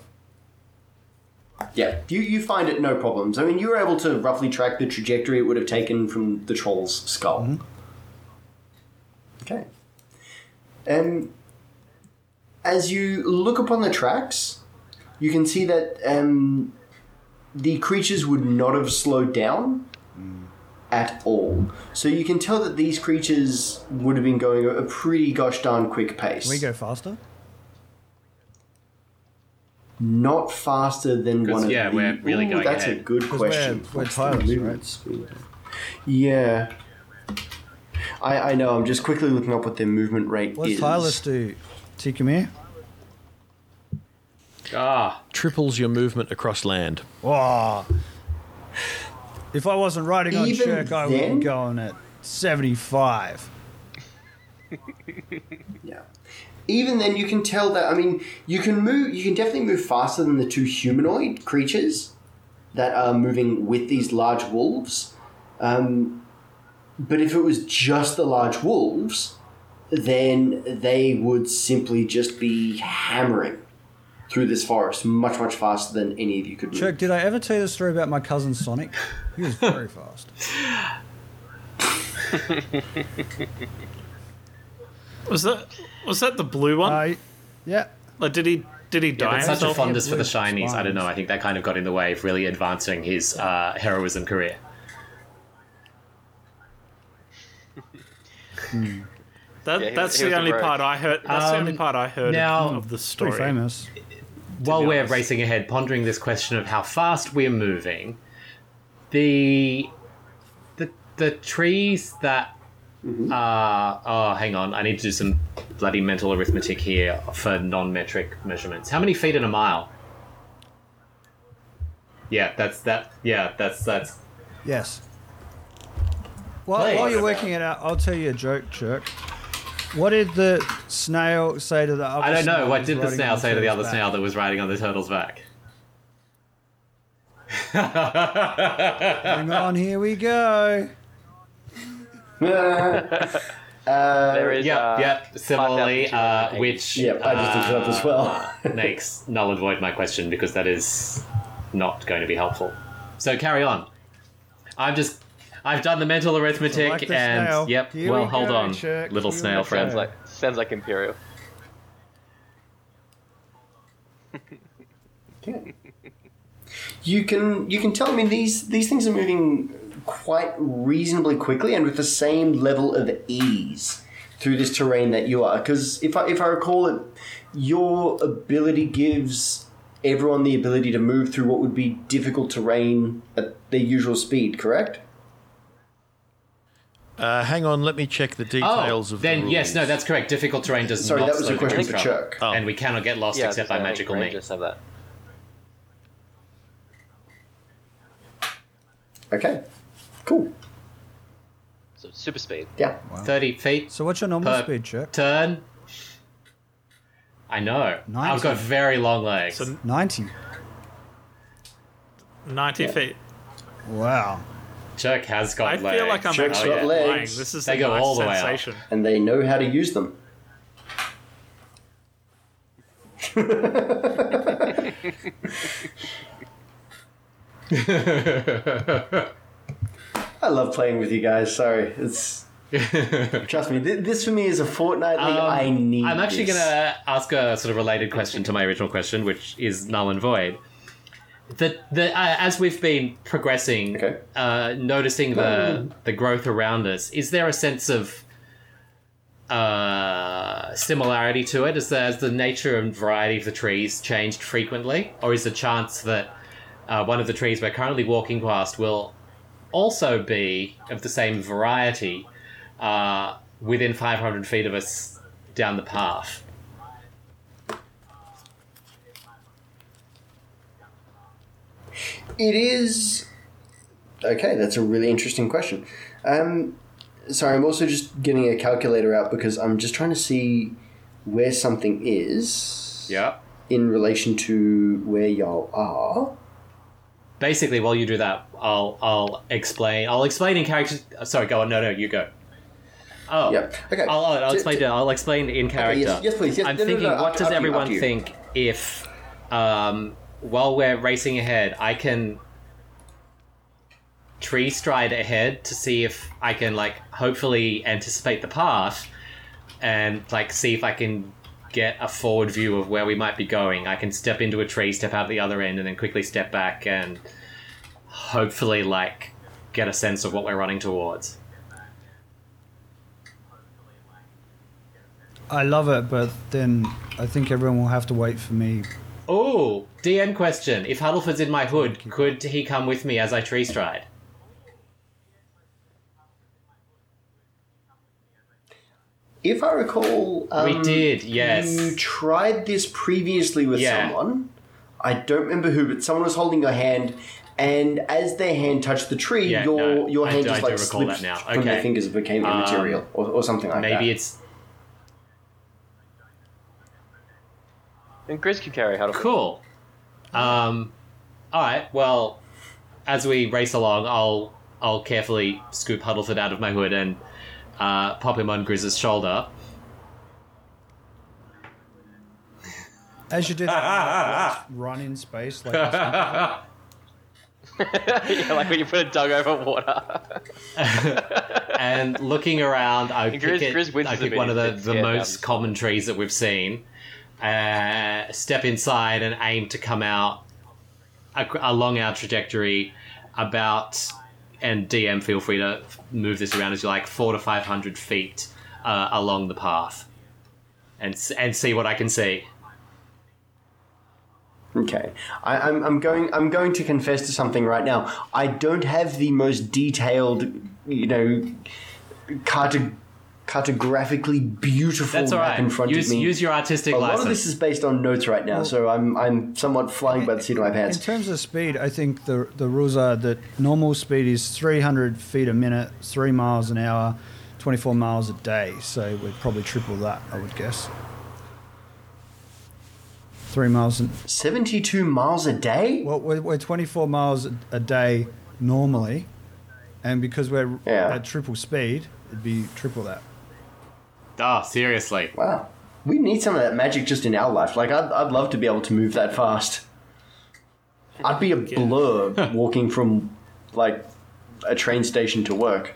Yeah, you, you find it no problems. I mean, you were able to roughly track the trajectory it would have taken from the troll's skull. Okay. Um, as you look upon the tracks, you can see that um, the creatures would not have slowed down mm. at all. So you can tell that these creatures would have been going at a pretty gosh darn quick pace. Can we go faster? Not faster than one of yeah, the- we're really Ooh, going That's a good good 'Cause we're- question. we're What's the movement right? speed? Yeah. I, I know. I'm just quickly looking up what their movement rate What is. does Tireless do? Tikamir? Ah, Triples your movement across land. Wow. If I wasn't riding on Even Shirk, I would then? be going at 75. <laughs> Yeah. Even then, you can tell that. I mean, you can move. You can definitely move faster than the two humanoid creatures that are moving with these large wolves. Um, but if it was just the large wolves, then they would simply just be hammering through this forest much, much faster than any of you could Chuck, did I ever tell you the story about my cousin Sonic? He was very <laughs> fast. <laughs> Was that was that the blue one? I, yeah. like, did he did he die? that's such a fondness for the blue shinies. I don't know. I think that kind of got in the way of really advancing his uh, heroism career. <laughs> That, Yeah, he- that's he the only rogue. part I heard. That's the only Um, part I heard now- of, of the Pretty story. famous. While we're racing ahead, pondering this question of how fast we're moving, the the the trees that are oh, hang on, I need to do some bloody mental arithmetic here for non-metric measurements. How many feet in a mile? Yeah, that's that. Yeah, that's that's. Yes. While, Please. while you're working it out, I'll tell you a joke, Chirk. What did the snail say to the other I don't know. What did the snail say to the other back? snail that was riding on the turtle's back? Hang on, here we go. <laughs> There is. Yep, uh, yep. Similarly, uh, which Yep, I just looked it up as well. uh, <laughs> makes null and void my question because that is not going to be helpful. So carry on. I'm just. I've done the mental arithmetic like the and snail. yep. Here well, we hold go, on, Chuck, little here snail we friend. Sounds like sounds like Imperial. <laughs> You can you can tell. I mean, these these things are moving quite reasonably quickly and with the same level of ease through this terrain that you are. Because if I if I recall it, your ability gives everyone the ability to move through what would be difficult terrain at their usual speed. Correct? Uh, hang on, let me check the Oh, details of the then yes, no, that's correct. Difficult terrain does Sorry, not that was slow a the question for. Chuck. Oh. and we cannot get lost Yeah, except by I think magical means. Rangers have that. Okay. Cool. So super speed. Yeah. Thirty feet So what's your normal Per- speed, Chirk? turn. I know. I've got very long legs. So 90. 90 feet. Wow. Chuck has got I legs. feel like I'm Chuck's actually got flying. legs. This is They a go nice all the way up. sensation. And they know how to use them. I love playing with you guys. Sorry, it's trust me. Th- this for me is a fortnightly. Um, I need. I'm actually this. going to ask a sort of related question to my original question, which is null and void. The, the, uh, as we've been progressing, Okay. uh, noticing the the growth around us, is there a sense of uh, similarity to it? Is the, has the nature and variety of the trees changed frequently, or is the chance that uh, one of the trees we're currently walking past will also be of the same variety uh, within 500 feet of us down the path? It is. Okay, that's a really interesting question. Um, sorry, I'm also just getting a calculator out because I'm just trying to see where something is. Yeah. In relation to where y'all are. Basically, while you do that, I'll I'll explain. I'll explain in character. Sorry, go on. No, no, you go. Oh, Yeah. Okay. I'll, I'll, I'll explain. to- I'll explain in character. yes- yes, please. Yes, I'm no, no, no, thinking, up what to- does up you, up everyone you. think if, um, while we're racing ahead, I can tree stride ahead to see if I can like hopefully anticipate the path, and like see if I can get a forward view of where we might be going. I can step into a tree, step out the other end, and then quickly step back and hopefully like get a sense of what we're running towards. I love it, but then I think everyone will have to wait for me. Oh, DM question. If Huddleford's in my hood, could he come with me as I tree stride? If I recall, um, We did, yes. You tried this previously with Yeah. someone. I don't remember who, but someone was holding your hand, and as their hand touched the tree, Yeah, your no, your I hand do- just I do like recall slipped that now. from their fingers and became Um, immaterial, or, or something like that. Maybe it's And Grizz can carry Huddleford. cool. Um, all right. Well, as we race along, I'll I'll carefully scoop Huddleford out of my hood and uh, pop him on Grizz's shoulder. As you did, <laughs> run in space like <laughs> yeah, like when you put a dog over water. and looking around, I And pick, Grizz- it, Grizz wins I the pick one of the, bit. The scared most down. common trees that we've seen, uh, step inside and aim to come out along our trajectory about, and DM feel free to move this around as you like, four to five hundred feet uh, along the path and and see what I can see. Okay, I, I'm, I'm going. I'm going to confess to something right now. I don't have the most detailed, you know, carto- cartographically beautiful That's all map right. in front Use of me. use your artistic a lot of this is based on notes right now, so I'm I'm somewhat flying by the seat of my pants. In terms of speed, I think the the rules are that normal speed is 300 feet a minute, three miles an hour, 24 miles a day. So we'd probably triple that, I would guess. Three miles an Seventy-two miles a day. well, we're, we're 24 miles a, a day normally, and because we're Yeah. at triple speed, it'd be triple that. Oh, seriously. Wow, we need some of that magic just in our life. Like I'd, I'd love to be able to move that fast. I'd be a blur <laughs> walking from like a train station to work.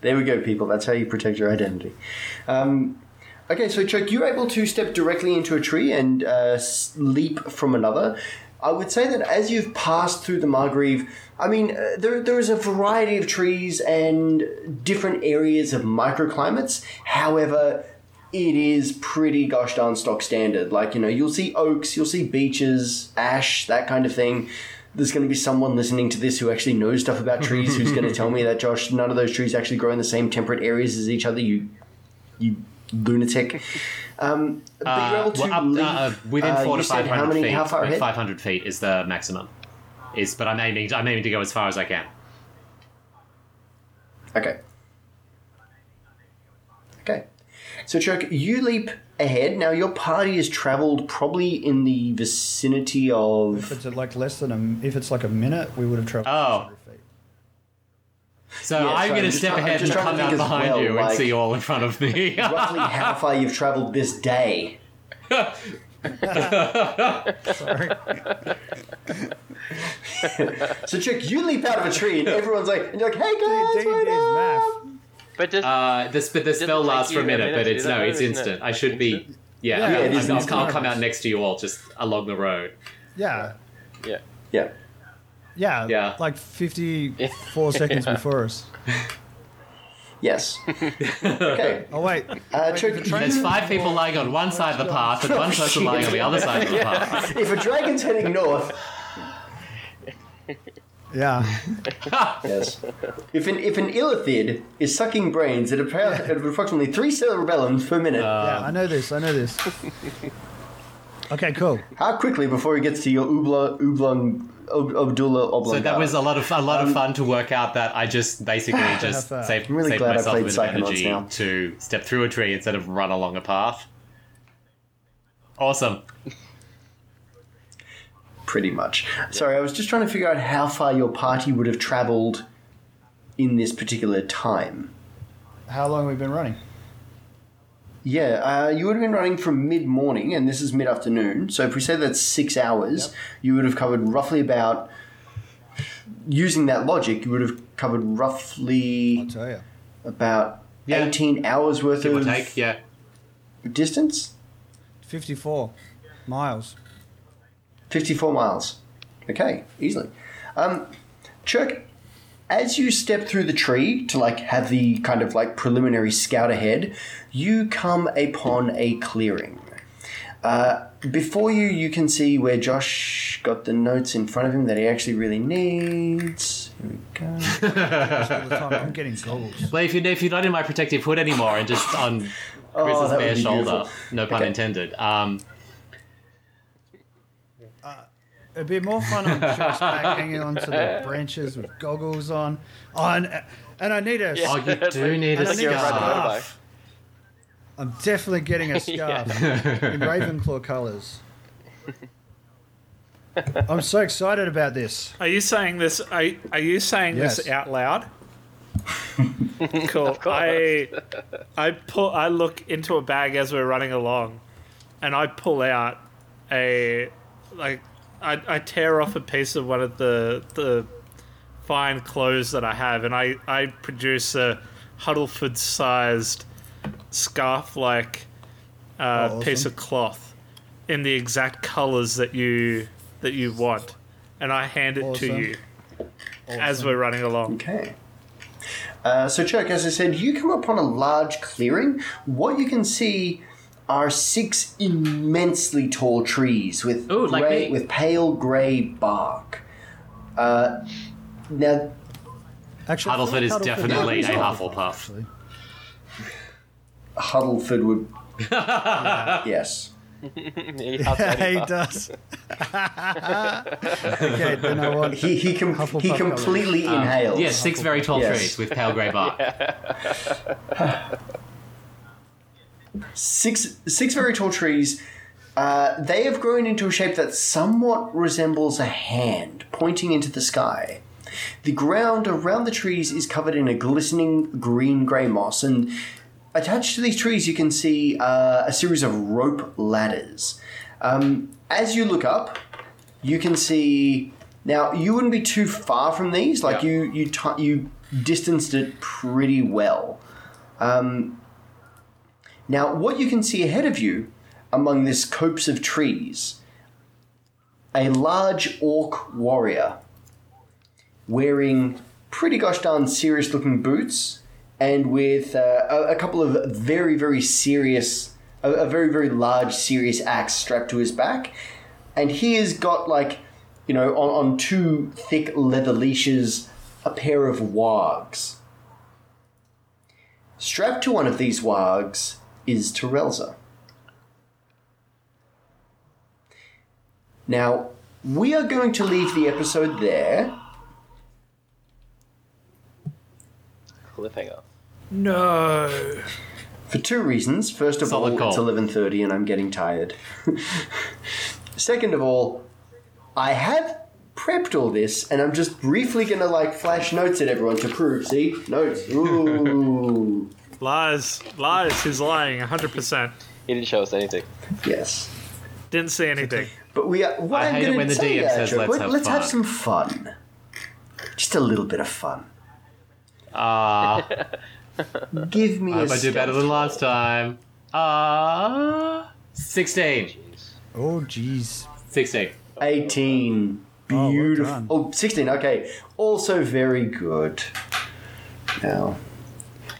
there we go, people. That's how you protect your identity. Um, okay, so Chuck, you're able to step directly into a tree and uh, leap from another. I would say that as you've passed through the Margreve, I mean, uh, there, there is a variety of trees and different areas of microclimates. However, it is pretty gosh darn stock standard. Like, you know, you'll see oaks, you'll see beeches, ash, that kind of thing. There's going to be someone listening to this who actually knows stuff about trees who's going to tell me that, Josh, none of those trees actually grow in the same temperate areas as each other, you, you lunatic. Um, but you're Uh, able to well, up, leap, uh, within uh, four you to said five how hundred many, feet. How far ahead? Five hundred feet is the maximum. Is but I'm aiming. I'm aiming to go as far as I can. Okay. Okay. So, Chuck, you leap ahead. Now, your party has traveled probably in the vicinity of. If of. it's like less than a, if it's like a minute, we would have traveled. Oh. 600 feet. So Yeah, I'm sorry, going to step try- ahead and come out behind well, you like- and see you all in front of me. roughly how <laughs> far you've traveled this day. Sorry. <laughs> So, Chuck, you leap out of a tree, and everyone's like, and you're like, "Hey guys, D&D's wait up!" But just Uh, this but the spell lasts for a you a minute, minute but it's no, it's instant. I should be. Instant? Yeah, Yeah, I'll, it is I'll. I'll come out next to you all, just along the road. Yeah. yeah. Yeah. Yeah. Yeah. Like 54 <laughs> seconds before us. Yes. <laughs> okay. Oh, wait. Uh, Wait, Chuck, the train- There's five people lying on one side of the path and one person lying on the other side of the path. if a dragon's heading north, Yeah. <laughs> yes. If an if an illithid is sucking brains at, appro- at approximately three cerebellums per minute, yeah, I know this. I know this. Okay, cool. how quickly before he gets to your Ubla Ublung Ob- Abdullah Oblong? So that was a lot of a lot of um, fun to work out that I just basically <laughs> just saved, I'm really saved glad I myself a played bit of energy now. to step through a tree instead of run along a path. Awesome. pretty much. Sorry, I was just trying to figure out how far your party would have travelled in this particular time. How long have we been running? Yeah, uh, you would have been running from mid morning, and this is mid afternoon. So if we say that's six hours, you would have covered roughly about. Using that logic, you would have covered roughly I'll tell you. about Yeah. 18 hours worth Give of take, yeah. distance. 54 miles. 54 miles. Okay, easily. Um, Chuck, as you step through the tree to like have the kind of like preliminary scout ahead, you come upon a clearing. Uh, before you, you can see where Josh got the notes in front of him that he actually really needs. Here we go. <laughs> Time. I'm getting goggles. Well, if you're, if you're not in my protective hood anymore and just on Grizz's Oh, bare shoulder, no pun Okay. intended. Um, It'd be more fun on <laughs> Josh back hanging onto the branches with goggles on. Oh, and, and I need a. oh, you do need a I need a scarf. scarf. I'm definitely getting a <laughs> scarf in Ravenclaw colours. <laughs> I'm so excited about this. Are you saying this? Are, are you saying this out loud? cool. I I pull. I look into a bag as we're running along, and I pull out a like I, I tear off a piece of one of the the fine clothes that I have, and I I produce a Huddleford sized scarf like uh, Oh, awesome. piece of cloth in the exact colors that you that you want, and I hand it to Awesome. you as we're running along. Okay. Uh, so, Chuck, as I said, you come upon a large clearing. What you can see are six immensely tall trees with Ooh, like grey, me. with pale grey bark. Uh, now, Actually, I Huddleford is Huddleford definitely a is Hufflepuff. actually. Huddleford would. <laughs> yes. <laughs> He has he does. <laughs> okay, then I want. He he com- Hufflepuff he colours. completely inhales. Yeah, six very tall Yes. trees with pale grey bark. Six six very tall trees. Uh, they have grown into a shape that somewhat resembles a hand pointing into the sky. The ground around the trees is covered in a glistening green grey moss, and attached to these trees, you can see uh, a series of rope ladders. Um, as you look up, you can see. Now, you wouldn't be too far from these. Like Yeah. you, you, ti you distanced it pretty well. Um, now, what you can see ahead of you, among this copse of trees, a large orc warrior wearing pretty gosh darn serious looking boots and with uh, a, a couple of very, very serious, a, a very, very large, serious axe strapped to his back. And he has got, like, you know, on, on two thick leather leashes, a pair of wargs. Strapped to one of these wargs is Terelza. Now, we are going to leave the episode there. Cliffhanger. No. For two reasons. First of Solid all, call. it's eleven thirty, and I'm getting tired. Second of all, I have prepped all this, and I'm just briefly gonna like flash notes at everyone to prove. See notes. <laughs> Ooh, Lies. Lies. He's lying 100%. He didn't show us anything. yes. Didn't say anything. But we are. What I am hate it gonna when the say, DM says, Joe, "Let's let- have let's have fun." some fun. Just a little bit of fun. Ah, <laughs> Give me I a hope I do better stealth than last time. Ah, 16. Oh, jeez. 16. 18. Oh, well Beautiful. done. Oh, 16. Okay. Also very good. Now,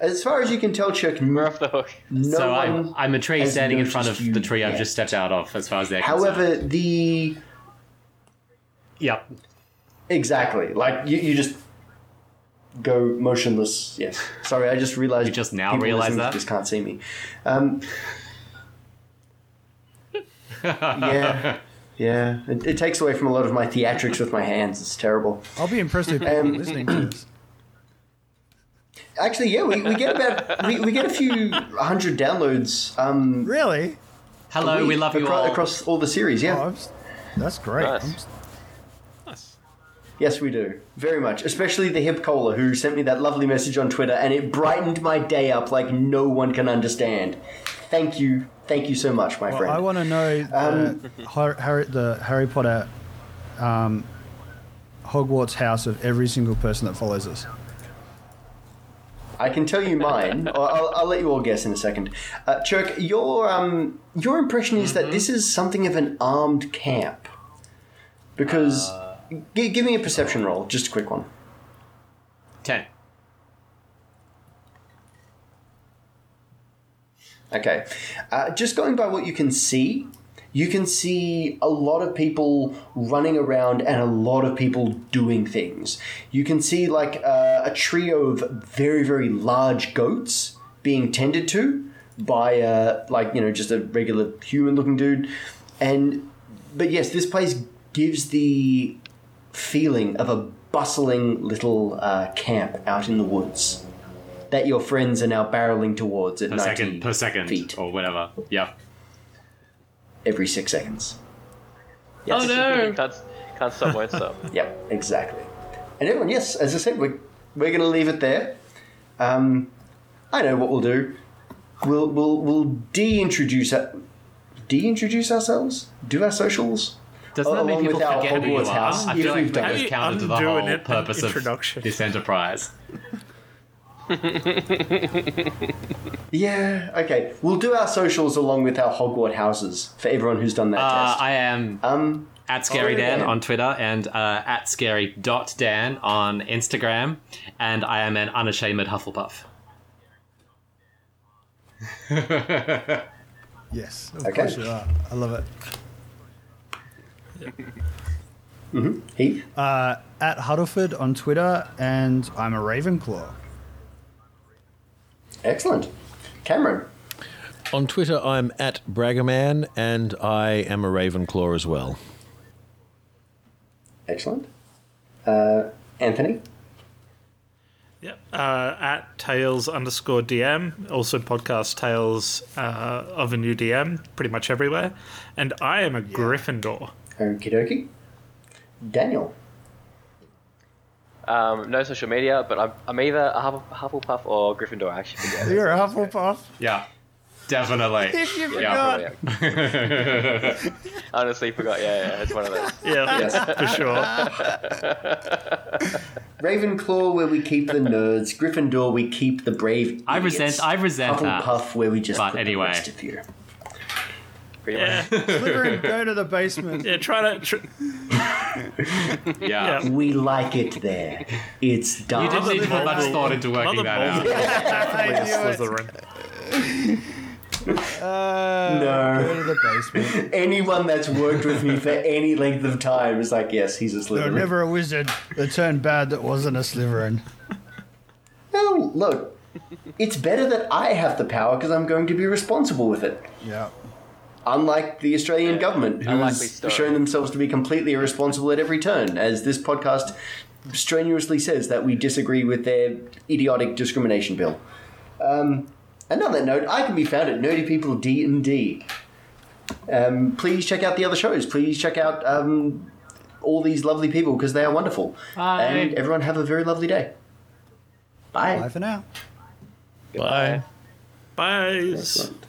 as far as you can tell, Chuck, We're off the hook. so I'm, I'm a tree standing in front of the tree I've just stepped out of, as far as they're concerned. However, the Yep. exactly like you, you just go motionless. Yes. Sorry, I just realized. You just now people realize listening that? Just can't see me. Um, <laughs> yeah, yeah. It, it takes away from a lot of my theatrics with my hands. It's terrible. I'll be impressed if people Um, listening to this. Actually, yeah, we, we get about we, we get a few hundred downloads. Um, Really? Hello, a we week love you all. across all the series. Yeah. Oh, that's great. Nice. I'm s- Yes, we do. Very much. Especially the hip cola who sent me that lovely message on Twitter and it brightened my day up like no one can understand. Thank you. Thank you so much, my Well, friend. I want to know Um, the, Harry, the Harry Potter um, Hogwarts house of every single person that follows us. I can tell you mine. <laughs> I'll, I'll, I'll let you all guess in a second. Uh, Chirk, your um, your impression is that this is something of an armed camp. Because gi- give me a perception roll, just a quick one. 10. Okay. Uh, just going by what you can see, you can see a lot of people running around and a lot of people doing things. You can see like uh, a trio of very, very large goats being tended to by uh, like, you know, just a regular human looking dude. And, but yes, this place gives the feeling of a bustling little uh, camp out in the woods that your friends are now barreling towards at Per 90 second, per second, feet or whatever. Yep. Every six seconds. Yes. Oh no! can't, can't stop, won't stop. Yep, exactly. And everyone, yes, as I said, we're, we're going to leave it there. Um, I know what we'll do. We'll we'll we'll de-introduce our- de-introduce ourselves. Do our socials. Doesn't that make people forget who you are? house, I feel like we've done that it. is counter to the whole purpose of this enterprise. <laughs> Yeah. Okay. We'll do our socials along with our Hogwarts houses for everyone who's done that Uh, test. I am um. at Scary Oh, Dan yeah. on Twitter and uh, at Scary.Dan on Instagram. And I am an unashamed Hufflepuff. <laughs> Yes, of Okay. course you are. I love it. Heath? Uh, at Huddleford on Twitter, and I'm a Ravenclaw. Excellent. Cameron? On Twitter, I'm at Braggerman, and I am a Ravenclaw as well. Excellent. Uh, Anthony? Yep. Uh, at Tales underscore DM, also podcast Tales uh, of a New DM, pretty much everywhere. And I am a Gryffindor. Okie dokie. Daniel? Um, no social media, but I'm, I'm either a Hufflepuff or Gryffindor. I actually forget. <laughs> You're a Hufflepuff. Yeah, definitely. <laughs> You Yeah. forgot. <laughs> Honestly, forgot. Yeah, yeah, it's one of those. Yeah, for sure. Ravenclaw, where we keep the nerds. Gryffindor, we keep the brave. I resent- I resent that. Hufflepuff, where we just But put anyway. the rest of you. Pretty Yeah, <laughs> much. Slytherin, go to the basement. yeah. Try to. Tr- Yeah. Yeah. We like it there. It's done. You dark. didn't need to put much thought into working Mother that out. Voldemort definitely Slytherin. Uh, No. Go to the basement. Anyone that's worked with me for any length of time is like, yes, he's a There Slytherin. was never a wizard that turned bad that wasn't a Slytherin. No, look, it's better that I have the power because I'm going to be responsible with it. Yeah. Unlike the Australian government, who Unlikely has shown themselves to be completely irresponsible at every turn, as this podcast strenuously says that we disagree with their idiotic discrimination bill. Um, and on that note, I can be found at Nerdy People D and D. Um, please check out the other shows. Please check out um, all these lovely people because they are wonderful. Bye. And everyone have a very lovely day. Bye. Bye for now. Bye. Bye. Excellent.